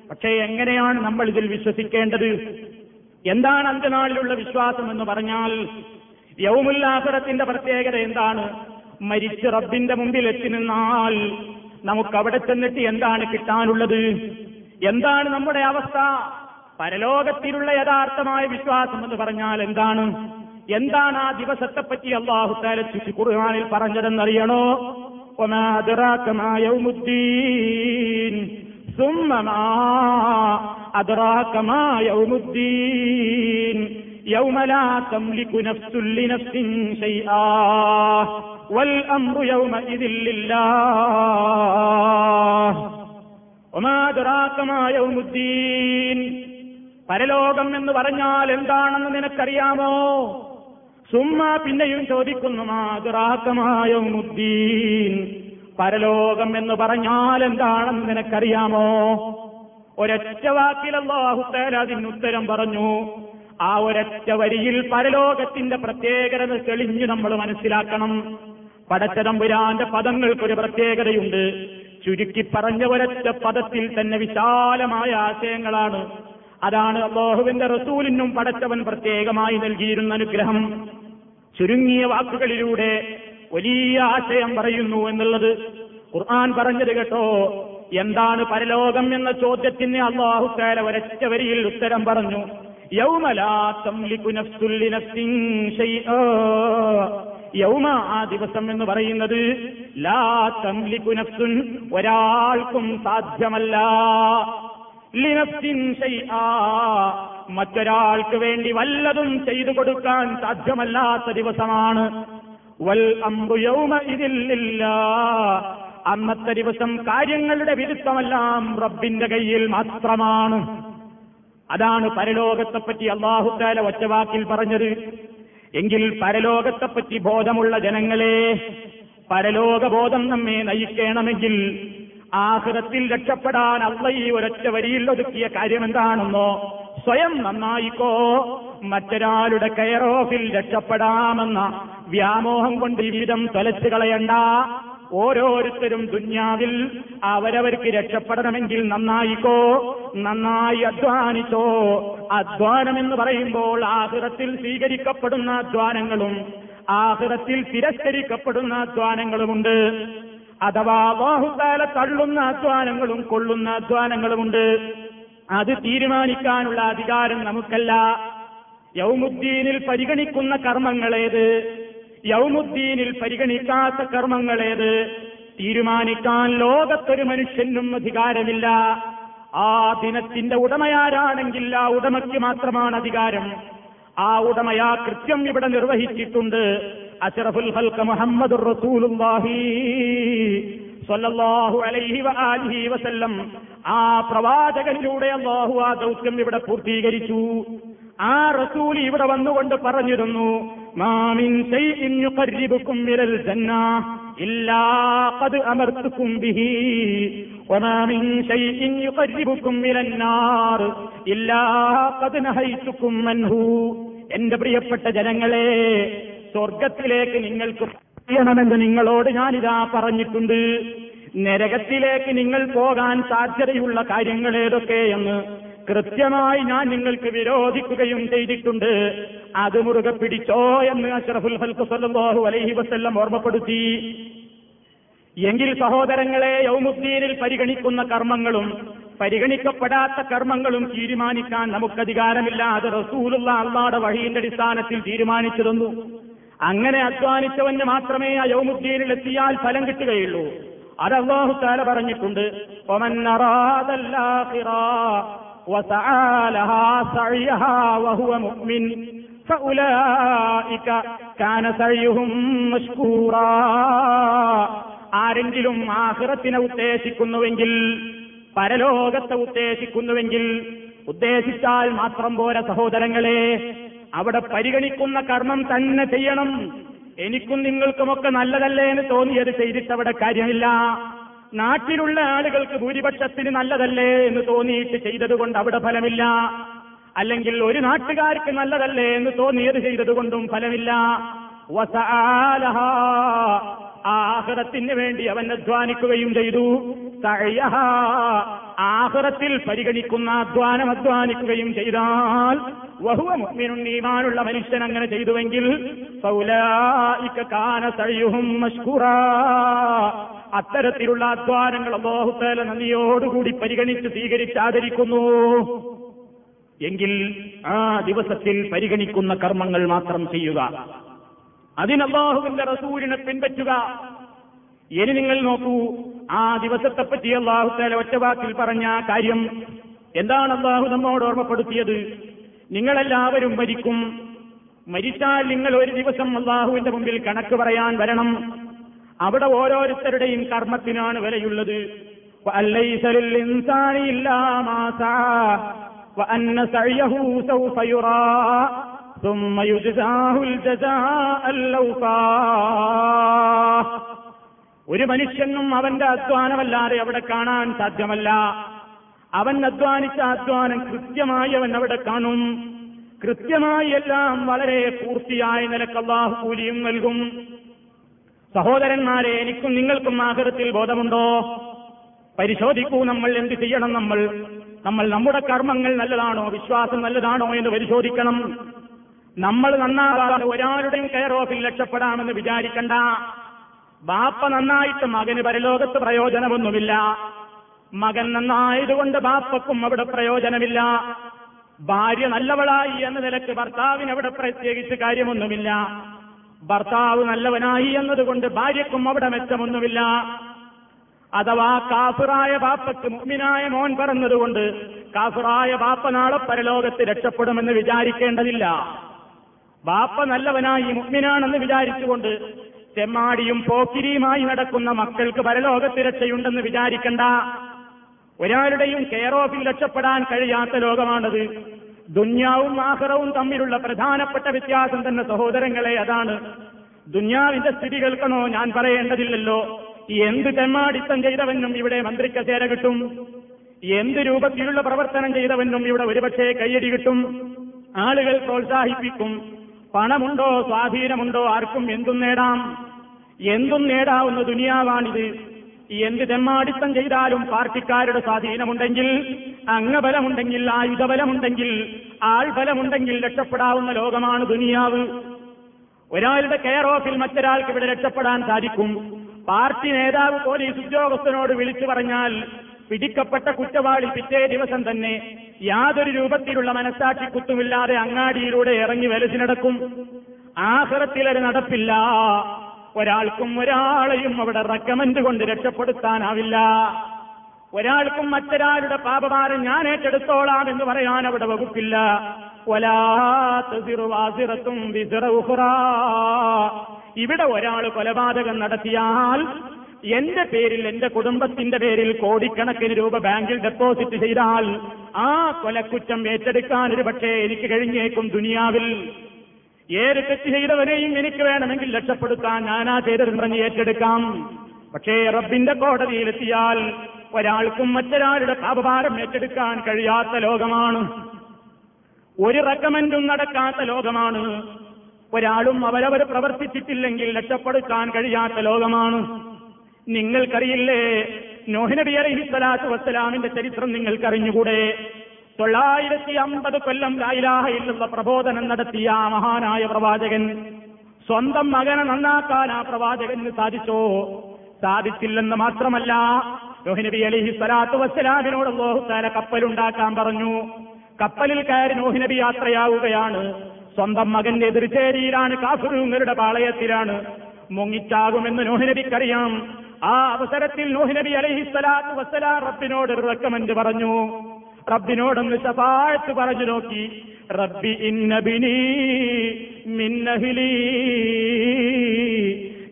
പക്ഷേ എങ്ങനെയാണ് നമ്മൾ ഇതിൽ വിശ്വസിക്കേണ്ടത്? എന്താണ് അന്ത്യനാളിലുള്ള വിശ്വാസം എന്ന് പറഞ്ഞാൽ യൗമുല്ലാഹറത്തിന്റെ പ്രത്യേകത എന്താണ്? മരിച്ച റബ്ബിന്റെ മുമ്പിൽ എത്തി നിന്നാൽ നമുക്ക് അവിടെ ചെന്നിട്ട് എന്താണ് കിട്ടാനുള്ളത്? എന്താണ് നമ്മുടെ അവസ്ഥ? പരലോകത്തിലുള്ള യഥാർത്ഥമായ വിശ്വാസം എന്ന് പറഞ്ഞാൽ എന്താണ്? എന്താണ് ആ ദിവസത്തെപ്പറ്റി അള്ളാഹുത്താല ചുറ്റി ഖുർആാനിൽ പറഞ്ഞതെന്നറിയണോ? ഒമാദറാക്കമായൗമുദ്ദീൻ ഷൈആ വൽ അംറു ലില്ലാഹ് യൗമുദ്ദീൻ പരലോകം എന്ന് പറഞ്ഞാൽ എന്താണെന്ന് നിനക്കറിയാമോ? സുമ്മ പിന്നെയും ചോദിക്കുന്നു മാതുറാക്കമായുദ്ദീൻ പരലോകം എന്ന് പറഞ്ഞാൽ എന്താണെന്ന് നിനക്കറിയാമോ? ഒരൊറ്റ വാക്കിലല്ലോ അതിന് ഉത്തരം പറഞ്ഞു ആ ഒരൊറ്റ വരിയിൽ പരലോകത്തിന്റെ പ്രത്യേകത തെളിഞ്ഞ് നമ്മൾ മനസ്സിലാക്കണം. പടച്ചതമ്പുരാന്റെ പദങ്ങൾക്കൊരു പ്രത്യേകതയുണ്ട്. ചുരുക്കി പറഞ്ഞ ഒരൊറ്റ പദത്തിൽ തന്നെ വിശാലമായ ആശയങ്ങളാണ്. അതാണ് അള്ളാഹുവിന്റെ റസൂലിനും പടച്ചവൻ പ്രത്യേകമായി നൽകിയിരുന്ന അനുഗ്രഹം. ചുരുങ്ങിയ വാക്കുകളിലൂടെ വലിയ ആശയം പറയുന്നു എന്നുള്ളത് ഖുർആൻ പറഞ്ഞത് കേട്ടോ. എന്താണ് പരലോകം എന്ന ചോദ്യത്തിന് അള്ളാഹുക്കാല ഒരച്ച വരിയിൽ ഉത്തരം പറഞ്ഞു. യൗമ ആ ദിവസം എന്ന് പറയുന്നത് ലാ തംലിക്കു നഫ്സുൻ ഒരാൾക്കും സാധ്യമല്ല. ലിനഫ്സിൻ മറ്റൊരാൾക്ക് വേണ്ടി വല്ലതും ചെയ്തു കൊടുക്കാൻ സാധ്യമല്ലാത്ത ദിവസമാണ്. വൽ അംറു യൗമ ഇതില്ല അന്നത്തെ ദിവസം കാര്യങ്ങളുടെ വിരുദ്ധമെല്ലാം റബ്ബിന്റെ കയ്യിൽ മാത്രമാണ്. അതാണ് പരലോകത്തെപ്പറ്റി അള്ളാഹുത്താല ഒറ്റവാക്കിൽ പറഞ്ഞത്. എങ്കിൽ പരലോകത്തെപ്പറ്റി ബോധമുള്ള ജനങ്ങളെ പരലോകബോധം നമ്മെ നയിക്കണമെങ്കിൽ ആഹൃതത്തിൽ രക്ഷപ്പെടാൻ അള്ള ഈ ഒരൊറ്റ വരിയിൽ ഒതുക്കിയ കാര്യം എന്താണെന്നോ സ്വയം നന്നായിക്കോ. മറ്റൊരാളുടെ കെയർ ഓഫിൽ രക്ഷപ്പെടാമെന്ന വ്യാമോഹം കൊണ്ട് ഈ വിധം തൊലച്ചു കളയണ്ട ഓരോരുത്തരും ദുന്യാവിൽ അവരവർക്ക് രക്ഷപ്പെടണമെങ്കിൽ നന്നായിക്കോ നന്നായി അധ്വാനിച്ചോ. അധ്വാനം എന്ന് പറയുമ്പോൾ ആഹൃതത്തിൽ സ്വീകരിക്കപ്പെടുന്ന അധ്വാനങ്ങളും ആഹൃതത്തിൽ തിരസ്കരിക്കപ്പെടുന്ന അധ്വാനങ്ങളുമുണ്ട്. അഥവാ ബാഹുകാല തള്ളുന്ന അധ്വാനങ്ങളും കൊള്ളുന്ന അധ്വാനങ്ങളുമുണ്ട്. അത് തീരുമാനിക്കാനുള്ള അധികാരം നമുക്കല്ല. യൗമുദ്ദീനിൽ പരിഗണിക്കുന്ന കർമ്മങ്ങളേത്? യൗമുദ്ദീനിൽ പരിഗണിക്കാത്ത കർമ്മങ്ങളേത്? തീരുമാനിക്കാൻ ലോകത്തൊരു മനുഷ്യനും അധികാരമില്ല. ആ ദിനത്തിന്റെ ഉടമയാരാണെങ്കിൽ ആ ഉടമയ്ക്ക് മാത്രമാണ് അധികാരം. ആ ഉടമയാ കൃത്യം ഇവിടെ നിർവഹിച്ചിട്ടുണ്ട്. അഷറഫുൽ ഹൽക്ക മുഹമ്മദ് അലൈഹി വസല്ലം. ആ പ്രവാചകനിലൂടെ അള്ളാഹു ആ ദൗത്യം ഇവിടെ പൂർത്തീകരിച്ചു. ആ റസൂൽ ഇവിടെ വന്നുകൊണ്ട് പറഞ്ഞിരുന്നു ഖദ് അമർതുകും ബിഹി ഖദ് നഹൈതുകും അൻഹു എന്റെ പ്രിയപ്പെട്ട ജനങ്ങളെ സ്വർഗത്തിലേക്ക് നിങ്ങൾക്ക് ചെയ്യണമെന്ന് നിങ്ങളോട് ഞാനിതാ പറഞ്ഞിട്ടുണ്ട്. നരകത്തിലേക്ക് നിങ്ങൾ പോകാൻ സാധ്യതയുള്ള കാര്യങ്ങൾ ഏതൊക്കെ എന്ന് കൃത്യമായി ഞാൻ നിങ്ങൾക്ക് വിരോധിക്കുകയും ചെയ്തിട്ടുണ്ട്. അത് മുറുകെ പിടിച്ചോ എന്ന് അഷ്റഫുൽ ഹൽക്ക് സല്ലല്ലാഹു അലൈഹി വസല്ലം ഓർമ്മപ്പെടുത്തി. എങ്കിൽ സഹോദരങ്ങളെ യൗമുദ്ദീനിൽ പരിഗണിക്കുന്ന കർമ്മങ്ങളും പരിഗണിക്കപ്പെടാത്ത കർമ്മങ്ങളും തീരുമാനിക്കാൻ നമുക്ക് അധികാരമില്ല അത് റസൂലുള്ള അള്ളാടെ വഴിയുടെ അടിസ്ഥാനത്തിൽ തീരുമാനിച്ചു തന്നു. അങ്ങനെ അധ്വാനിച്ചവന് മാത്രമേ ആ യൗമുദ്ദീനിൽ എത്തിയാൽ ഫലം കിട്ടുകയുള്ളൂ. അത് അള്ളാഹു താല പറഞ്ഞിട്ടുണ്ട്. وسعى لها سعيها وهو مؤمن فأولئك كان سعيهم مشكورا ആരെങ്കിലും ആഹ്റത്തിനെ ഉദ്ദേശിക്കുന്നുവെങ്കിൽ പരലോകത്തെ ഉദ്ദേശിക്കുന്നുവെങ്കിൽ ഉദ്ദേശിച്ചാൽ മാത്രം പോര സഹോദരങ്ങളെ അവിടെ പരിഗണിക്കുന്ന കർമ്മം തന്നെ ചെയ്യണം എനിക്കും നിങ്ങൾക്കുമൊക്കെ നല്ലതല്ലേ എന്ന് തോന്നിയത് ചെയ്തിട്ട് അവിടെ കാര്യമില്ല നാട്ടിലുള്ള ആളുകൾക്ക് ഭൂരിപക്ഷത്തിന് നല്ലതല്ലേ എന്ന് തോന്നിയിട്ട് ചെയ്തതുകൊണ്ട് അവിടെ ഫലമില്ല. അല്ലെങ്കിൽ ഒരു നാട്ടുകാർക്ക് നല്ലതല്ലേ എന്ന് തോന്നിയത് ചെയ്തതുകൊണ്ടും ഫലമില്ല. ആഹ്റത്തിന് വേണ്ടി അവൻ അധ്വാനിക്കുകയും ചെയ്തു. ആഹ്റത്തിൽ പരിഗണിക്കുന്ന അധ്വാനം അധ്വാനിക്കുകയും ചെയ്താൽ വഹുവ ഈമാനുള്ള മനുഷ്യൻ അങ്ങനെ ചെയ്തുവെങ്കിൽ കാന അത്തരത്തിലുള്ള അധ്വാനങ്ങൾ അല്ലാഹുതആല നന്ദിയോടുകൂടി പരിഗണിച്ച് സ്വീകരിച്ച് ആദരിക്കുന്നു എങ്കിൽ ആ ദിവസത്തിൽ പരിഗണിക്കുന്ന കർമ്മങ്ങൾ മാത്രം ചെയ്യുക. അതിനല്ലാഹുവിന്റെ റസൂലിനെ പിൻപറ്റുക. ഇനി നിങ്ങൾ നോക്കൂ ആ ദിവസത്തെപ്പറ്റി അള്ളാഹുത്താല ഒറ്റവാക്കിൽ പറഞ്ഞ കാര്യം. എന്താണ് അള്ളാഹു നമ്മോട് ഓർമ്മപ്പെടുത്തിയത്? നിങ്ങളെല്ലാവരും മരിക്കും. മരിച്ചാൽ നിങ്ങൾ ഒരു ദിവസം അള്ളാഹുവിന്റെ മുമ്പിൽ കണക്ക് പറയാൻ വരണം. അവിടെ ഓരോരുത്തരുടെയും കർമ്മത്തിനാണ് വിലയുള്ളത്. ഒരു മനുഷ്യനും അവന്റെ അധ്വാനമല്ലാതെ അവിടെ കാണാൻ സാധ്യമല്ല. അവൻ അധ്വാനിച്ച അധ്വാനം കൃത്യമായി അവൻ അവിടെ കാണും. കൃത്യമായി എല്ലാം വളരെ പൂർത്തിയായ നിലയ്ക്ക് അള്ളാഹു കൂലിയും നൽകും. സഹോദരന്മാരെ എനിക്കും നിങ്ങൾക്കും ആഗ്രഹത്തിൽ ബോധമുണ്ടോ? പരിശോധിക്കൂ നമ്മൾ എന്ത് ചെയ്യണം നമ്മൾ? നമ്മൾ നമ്മുടെ കർമ്മങ്ങൾ നല്ലതാണോ? വിശ്വാസം നല്ലതാണോ എന്ന് പരിശോധിക്കണം. നമ്മൾ നന്നാകാതെ ഒരാളുടെയും കെയർ ഓഫിൽ രക്ഷപ്പെടാമെന്ന് വിചാരിക്കണ്ട. ബാപ്പ നന്നായിട്ട് മകന് പരലോകത്ത് പ്രയോജനമൊന്നുമില്ല. മകൻ നന്നായതുകൊണ്ട് ബാപ്പക്കും അവിടെ പ്രയോജനമില്ല. ഭാര്യ നല്ലവളായി എന്ന നിലയ്ക്ക് ഭർത്താവിന് അവിടെ പ്രത്യേകിച്ച് കാര്യമൊന്നുമില്ല. ഭർത്താവ് നല്ലവനായി എന്നതുകൊണ്ട് ഭാര്യക്കും അവിടെ മെച്ചമൊന്നുമില്ല. അഥവാ കാഫിറായ ബാപ്പയ്ക്ക് മുഗ്മിനായ മോൻ പറഞ്ഞതുകൊണ്ട് കാഫിറായ ബാപ്പ നാളെ പരലോകത്ത് രക്ഷപ്പെടുമെന്ന് വിചാരിക്കേണ്ടതില്ല. ബാപ്പ നല്ലവനായി മുഗ്മിനാണെന്ന് വിചാരിച്ചുകൊണ്ട് ചെമ്മാടിയും പോക്കിരിയുമായി നടക്കുന്ന മക്കൾക്ക് പരലോകത്ത് രക്ഷയുണ്ടെന്ന് വിചാരിക്കണ്ട. ഒരാളുടെയും കെയർ ഓഫിൽ രക്ഷപ്പെടാൻ കഴിയാത്ത ലോകമാണത്. ദുന്യാവും ആഹ്റവും തമ്മിലുള്ള പ്രധാനപ്പെട്ട വ്യത്യാസം തന്നെ സഹോദരങ്ങളെ അതാണ്. ദുന്യാവിന്റെ സ്ഥിതി കേൾക്കണോ? ഞാൻ പറയേണ്ടതില്ലല്ലോ. എന്ത് തെമ്മാടിത്തം ചെയ്തവനും ഇവിടെ മന്ത്രിക്കസേര കിട്ടും. എന്ത് രൂപത്തിലുള്ള പ്രവർത്തനം ചെയ്തവനും ഇവിടെ ഒരുപക്ഷെ കയ്യടി കിട്ടും. ആളുകൾ പ്രോത്സാഹിപ്പിക്കും. പണമുണ്ടോ? സ്വാധീനമുണ്ടോ? ആർക്കും എന്തും നേടാം. എന്തും നേടാവുന്ന ദുനിയാവാണിത്. എന്ത് തെമ്മാടിത്തം ചെയ്താലും പാർട്ടിക്കാരുടെ സ്വാധീനമുണ്ടെങ്കിൽ അംഗബലമുണ്ടെങ്കിൽ ആയുധബലമുണ്ടെങ്കിൽ ആൾബലമുണ്ടെങ്കിൽ രക്ഷപ്പെടാവുന്ന ലോകമാണ് ദുനിയാവ്. ഒരാളുടെ കെയർ ഓഫിൽ മറ്റൊരാൾക്ക് ഇവിടെ രക്ഷപ്പെടാൻ സാധിക്കും. പാർട്ടി നേതാവ് പോലീസ് ഉദ്യോഗസ്ഥനോട് വിളിച്ചു പറഞ്ഞാൽ പിടിക്കപ്പെട്ട കുറ്റവാളി പിറ്റേ ദിവസം തന്നെ യാതൊരു രൂപത്തിലുള്ള മനസ്സാക്ഷി കുത്തുമില്ലാതെ അങ്ങാടിയിലൂടെ ഇറങ്ങി വലസിനടക്കും. ആഹ്റത്തിലൊരു നടപ്പില്ല. ഒരാൾക്കും ഒരാളെയും അവിടെ റെക്കമെന്റ് കൊണ്ട് രക്ഷപ്പെടുത്താനാവില്ല. ഒരാൾക്കും മറ്റൊരാളുടെ പാപഭാരം ഞാൻ ഏറ്റെടുത്തോളാം എന്ന് പറയാൻ അവിടെ വകുപ്പില്ല. ഇവിടെ ഒരാൾ കൊലപാതകം നടത്തിയാൽ എന്റെ പേരിൽ എന്റെ കുടുംബത്തിന്റെ പേരിൽ കോടിക്കണക്കിന് രൂപ ബാങ്കിൽ ഡെപ്പോസിറ്റ് ചെയ്താൽ ആ കൊലക്കുറ്റം ഏറ്റെടുക്കാൻ ഒരു പക്ഷേ എനിക്ക് കഴിഞ്ഞേക്കും ദുനിയാവിൽ. ഏത് തെറ്റ് ചെയ്തവരെയും എനിക്ക് വേണമെങ്കിൽ രക്ഷപ്പെടുത്താൻ ഞാനാ ചെയ്തതെന്ന് പറഞ്ഞ് ഏറ്റെടുക്കാം. പക്ഷേ റബ്ബിന്റെ കോടതിയിലെത്തിയാൽ ഒരാൾക്കും മറ്റൊരാളുടെ പാപഭാരം ഏറ്റെടുക്കാൻ കഴിയാത്ത ലോകമാണ്. ഒരു റെക്കമെന്റും നടക്കാത്ത ലോകമാണ്. ഒരാളും അവരവർ പ്രവർത്തിച്ചിട്ടില്ലെങ്കിൽ രക്ഷപ്പെടുത്താൻ കഴിയാത്ത ലോകമാണ്. നിങ്ങൾക്കറിയില്ലേ? നോഹിനബി അലൈഹി സ്വലാത്തു വസ്സലാമിന്റെ ചരിത്രം നിങ്ങൾക്കറിഞ്ഞുകൂടെ? തൊള്ളായിരത്തി അമ്പത് കൊല്ലം ലായിലാഹയിലുള്ള പ്രബോധനം നടത്തിയ ആ മഹാനായ പ്രവാചകൻ. സ്വന്തം മകനെ നന്നാക്കാൻ ആ പ്രവാചകന് സാധിച്ചോ? സാധിച്ചില്ലെന്ന് മാത്രമല്ല നോഹിനബി അലിഹി സ്വലാത്തു വസ്സലാമിനോട് ലോഹുത്താല കപ്പലുണ്ടാക്കാൻ പറഞ്ഞു. കപ്പലിൽ കയറി നോഹിനബി യാത്രയാവുകയാണ്. സ്വന്തം മകന്റെ എതിർചേരിയിലാണ് കാഫുറുങ്ങളുടെ പാളയത്തിലാണ്. മുങ്ങിച്ചാകുമെന്ന് നോഹിനബിക്കറിയാം. ആ അവസരത്തിൽ നോഹിനബി അലൈഹി സ്വലാത്തു വസ്സലാം റബ്ബിനോട് ഒരു റെക്കമെന്റ് പറഞ്ഞു. റബ്ബിനോടൊന്ന് ശപാഴത്ത് പറഞ്ഞു നോക്കി. റബ്ബി ഇന്നബിനി മിന്നഹിലി.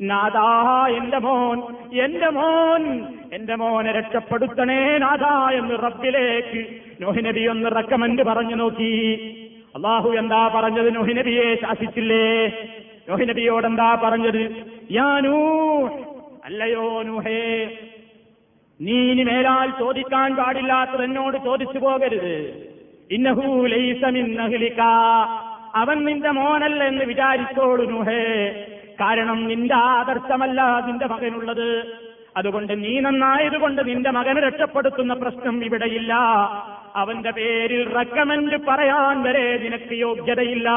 നാദാ എന്റെ മോൻ എന്റെ മോൻ എന്റെ മോനെ രക്ഷപ്പെടുത്തണേ നാദാ എന്ന് റബ്ബിലേക്ക് നോഹിനബി ഒന്ന് റെക്കമെന്റ് പറഞ്ഞു നോക്കി. അള്ളാഹു എന്താ പറഞ്ഞത് നോഹിനബിയെ ശാസിച്ചില്ലേ? നോഹിനബിയോടെന്താ പറഞ്ഞത്? യാനൂ അല്ലയോ നൂഹേ നീ ഇനി മേലാൽ ചോദിക്കാൻ പാടില്ലാത്തത് എന്നോട് ചോദിച്ചു പോകരുത്. ഇന്നഹൂ ലൈസ മിൻ അഹ്ലിക. അവൻ നിന്റെ മോനല്ല എന്ന് വിചാരിച്ചോളൂ നുഹേ. കാരണം നിന്റെ ആദർശമല്ല നിന്റെ മകനുള്ളത്. അതുകൊണ്ട് നീ നന്നായതുകൊണ്ട് നിന്റെ മകനെ രക്ഷപ്പെടുത്തുന്ന പ്രശ്നം ഇവിടെയില്ല. അവന്റെ പേരിൽ റെക്കമെന്റ് പറയാൻ വരെ നിനക്ക് യോഗ്യതയില്ല.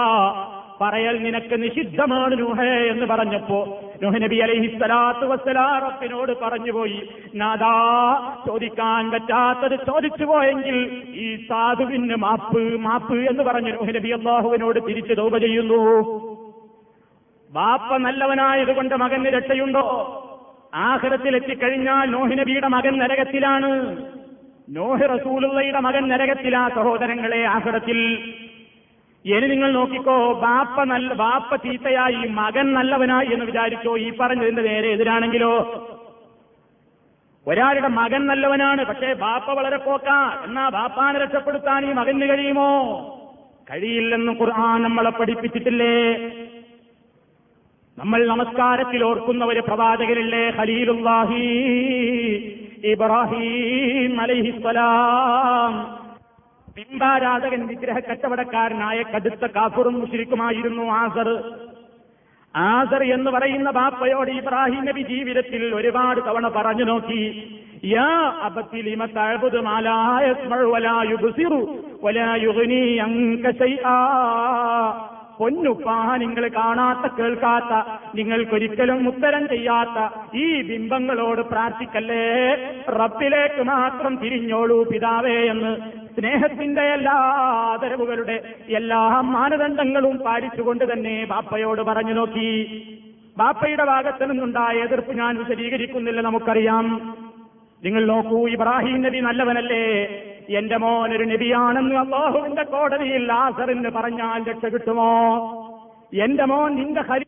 പറയൽ നിനക്ക് നിഷിദ്ധമാണ് നൂഹേ എന്ന് പറഞ്ഞപ്പോ നബി അലൈഹി സ്വലാത്തു വസ്സലാറപ്പിനോട് പറഞ്ഞുപോയി നാദാ ചോദിക്കാൻ പറ്റാത്തത് ചോദിച്ചു പോയെങ്കിൽ ഈ സാധുവിന് മാപ്പ് മാപ്പ് എന്ന് പറഞ്ഞ് നബി അള്ളാഹുവിനോട് തിരിച്ചു തോപ ചെയ്യുന്നു. ബാപ്പ നല്ലവനായതുകൊണ്ട് മകന് രക്ഷയുണ്ടോ? ആഹ്റത്തിൽ എത്തിക്കഴിഞ്ഞാൽ നോഹിനബിയുടെ മകൻ നരകത്തിലാണ്. നോഹ് റസൂലുള്ളയുടെ മകൻ നരകത്തിലാ സഹോദരങ്ങളെ ആഹ്റത്തിൽ ഇനി നിങ്ങൾ നോക്കിക്കോ ബാപ്പ നല്ല ബാപ്പ ചീത്തയായി മകൻ നല്ലവനായി എന്ന് വിചാരിച്ചോ ഈ പറഞ്ഞതിന്റെ നേരെ എതിരാണെങ്കിലോ? ഒരാളുടെ മകൻ നല്ലവനാണ് പക്ഷേ ബാപ്പ വളരെ പോക്ക. എന്നാ ബാപ്പാനെ രക്ഷപ്പെടുത്താൻ ഈ മകന് കഴിയുമോ? കഴിയില്ലെന്ന് ഖുർആൻ നമ്മളെ പഠിപ്പിച്ചിട്ടില്ലേ? നമ്മൾ നമസ്കാരത്തിൽ ഓർക്കുന്ന ഒരു പ്രവാചകനില്ലേ ഖലീലുല്ലാഹി ഇബ്രാഹിം അലൈഹിസ്സലാം. ബിംബാരാധകൻ വിഗ്രഹ കച്ചവടക്കാരനായ കടുത്ത കാഫുറും മുഷിരിക്കുമായിരുന്നു ആസർ. ആസർ എന്ന് പറയുന്ന ബാപ്പയോട് ഇബ്രാഹിം നബി ജീവിതത്തിൽ ഒരുപാട് തവണ പറഞ്ഞു നോക്കി. യാ വലാ അൻക നിങ്ങൾ കാണാത്ത കേൾക്കാത്ത നിങ്ങൾക്കൊരിക്കലും ഉത്തരം ചെയ്യാത്ത ഈ ബിംബങ്ങളോട് പ്രാർത്ഥിക്കല്ലേ? റബ്ബിലേക്ക് മാത്രം തിരിഞ്ഞോളൂ പിതാവേ എന്ന് സ്നേഹത്തിന്റെ എല്ലാ ആദരവുകളുടെ എല്ലാ മാനദണ്ഡങ്ങളും പാലിച്ചുകൊണ്ട് തന്നെ ബാപ്പയോട് പറഞ്ഞു നോക്കി. ബാപ്പയുടെ ഭാഗത്ത് നിന്നുണ്ടായ എതിർപ്പ് ഞാൻ വിശദീകരിക്കുന്നില്ല നമുക്കറിയാം. നിങ്ങൾ നോക്കൂ ഇബ്രാഹിം നബി നല്ലവനല്ലേ? എന്റെ മോൻ ഒരു നബിയാണെന്ന് അള്ളാഹുവിന്റെ കോടതിയിൽ ആസറിന് പറഞ്ഞാൽ രക്ഷ കിട്ടുമോ? എന്റെ മോൻ നിന്റെ ഹരി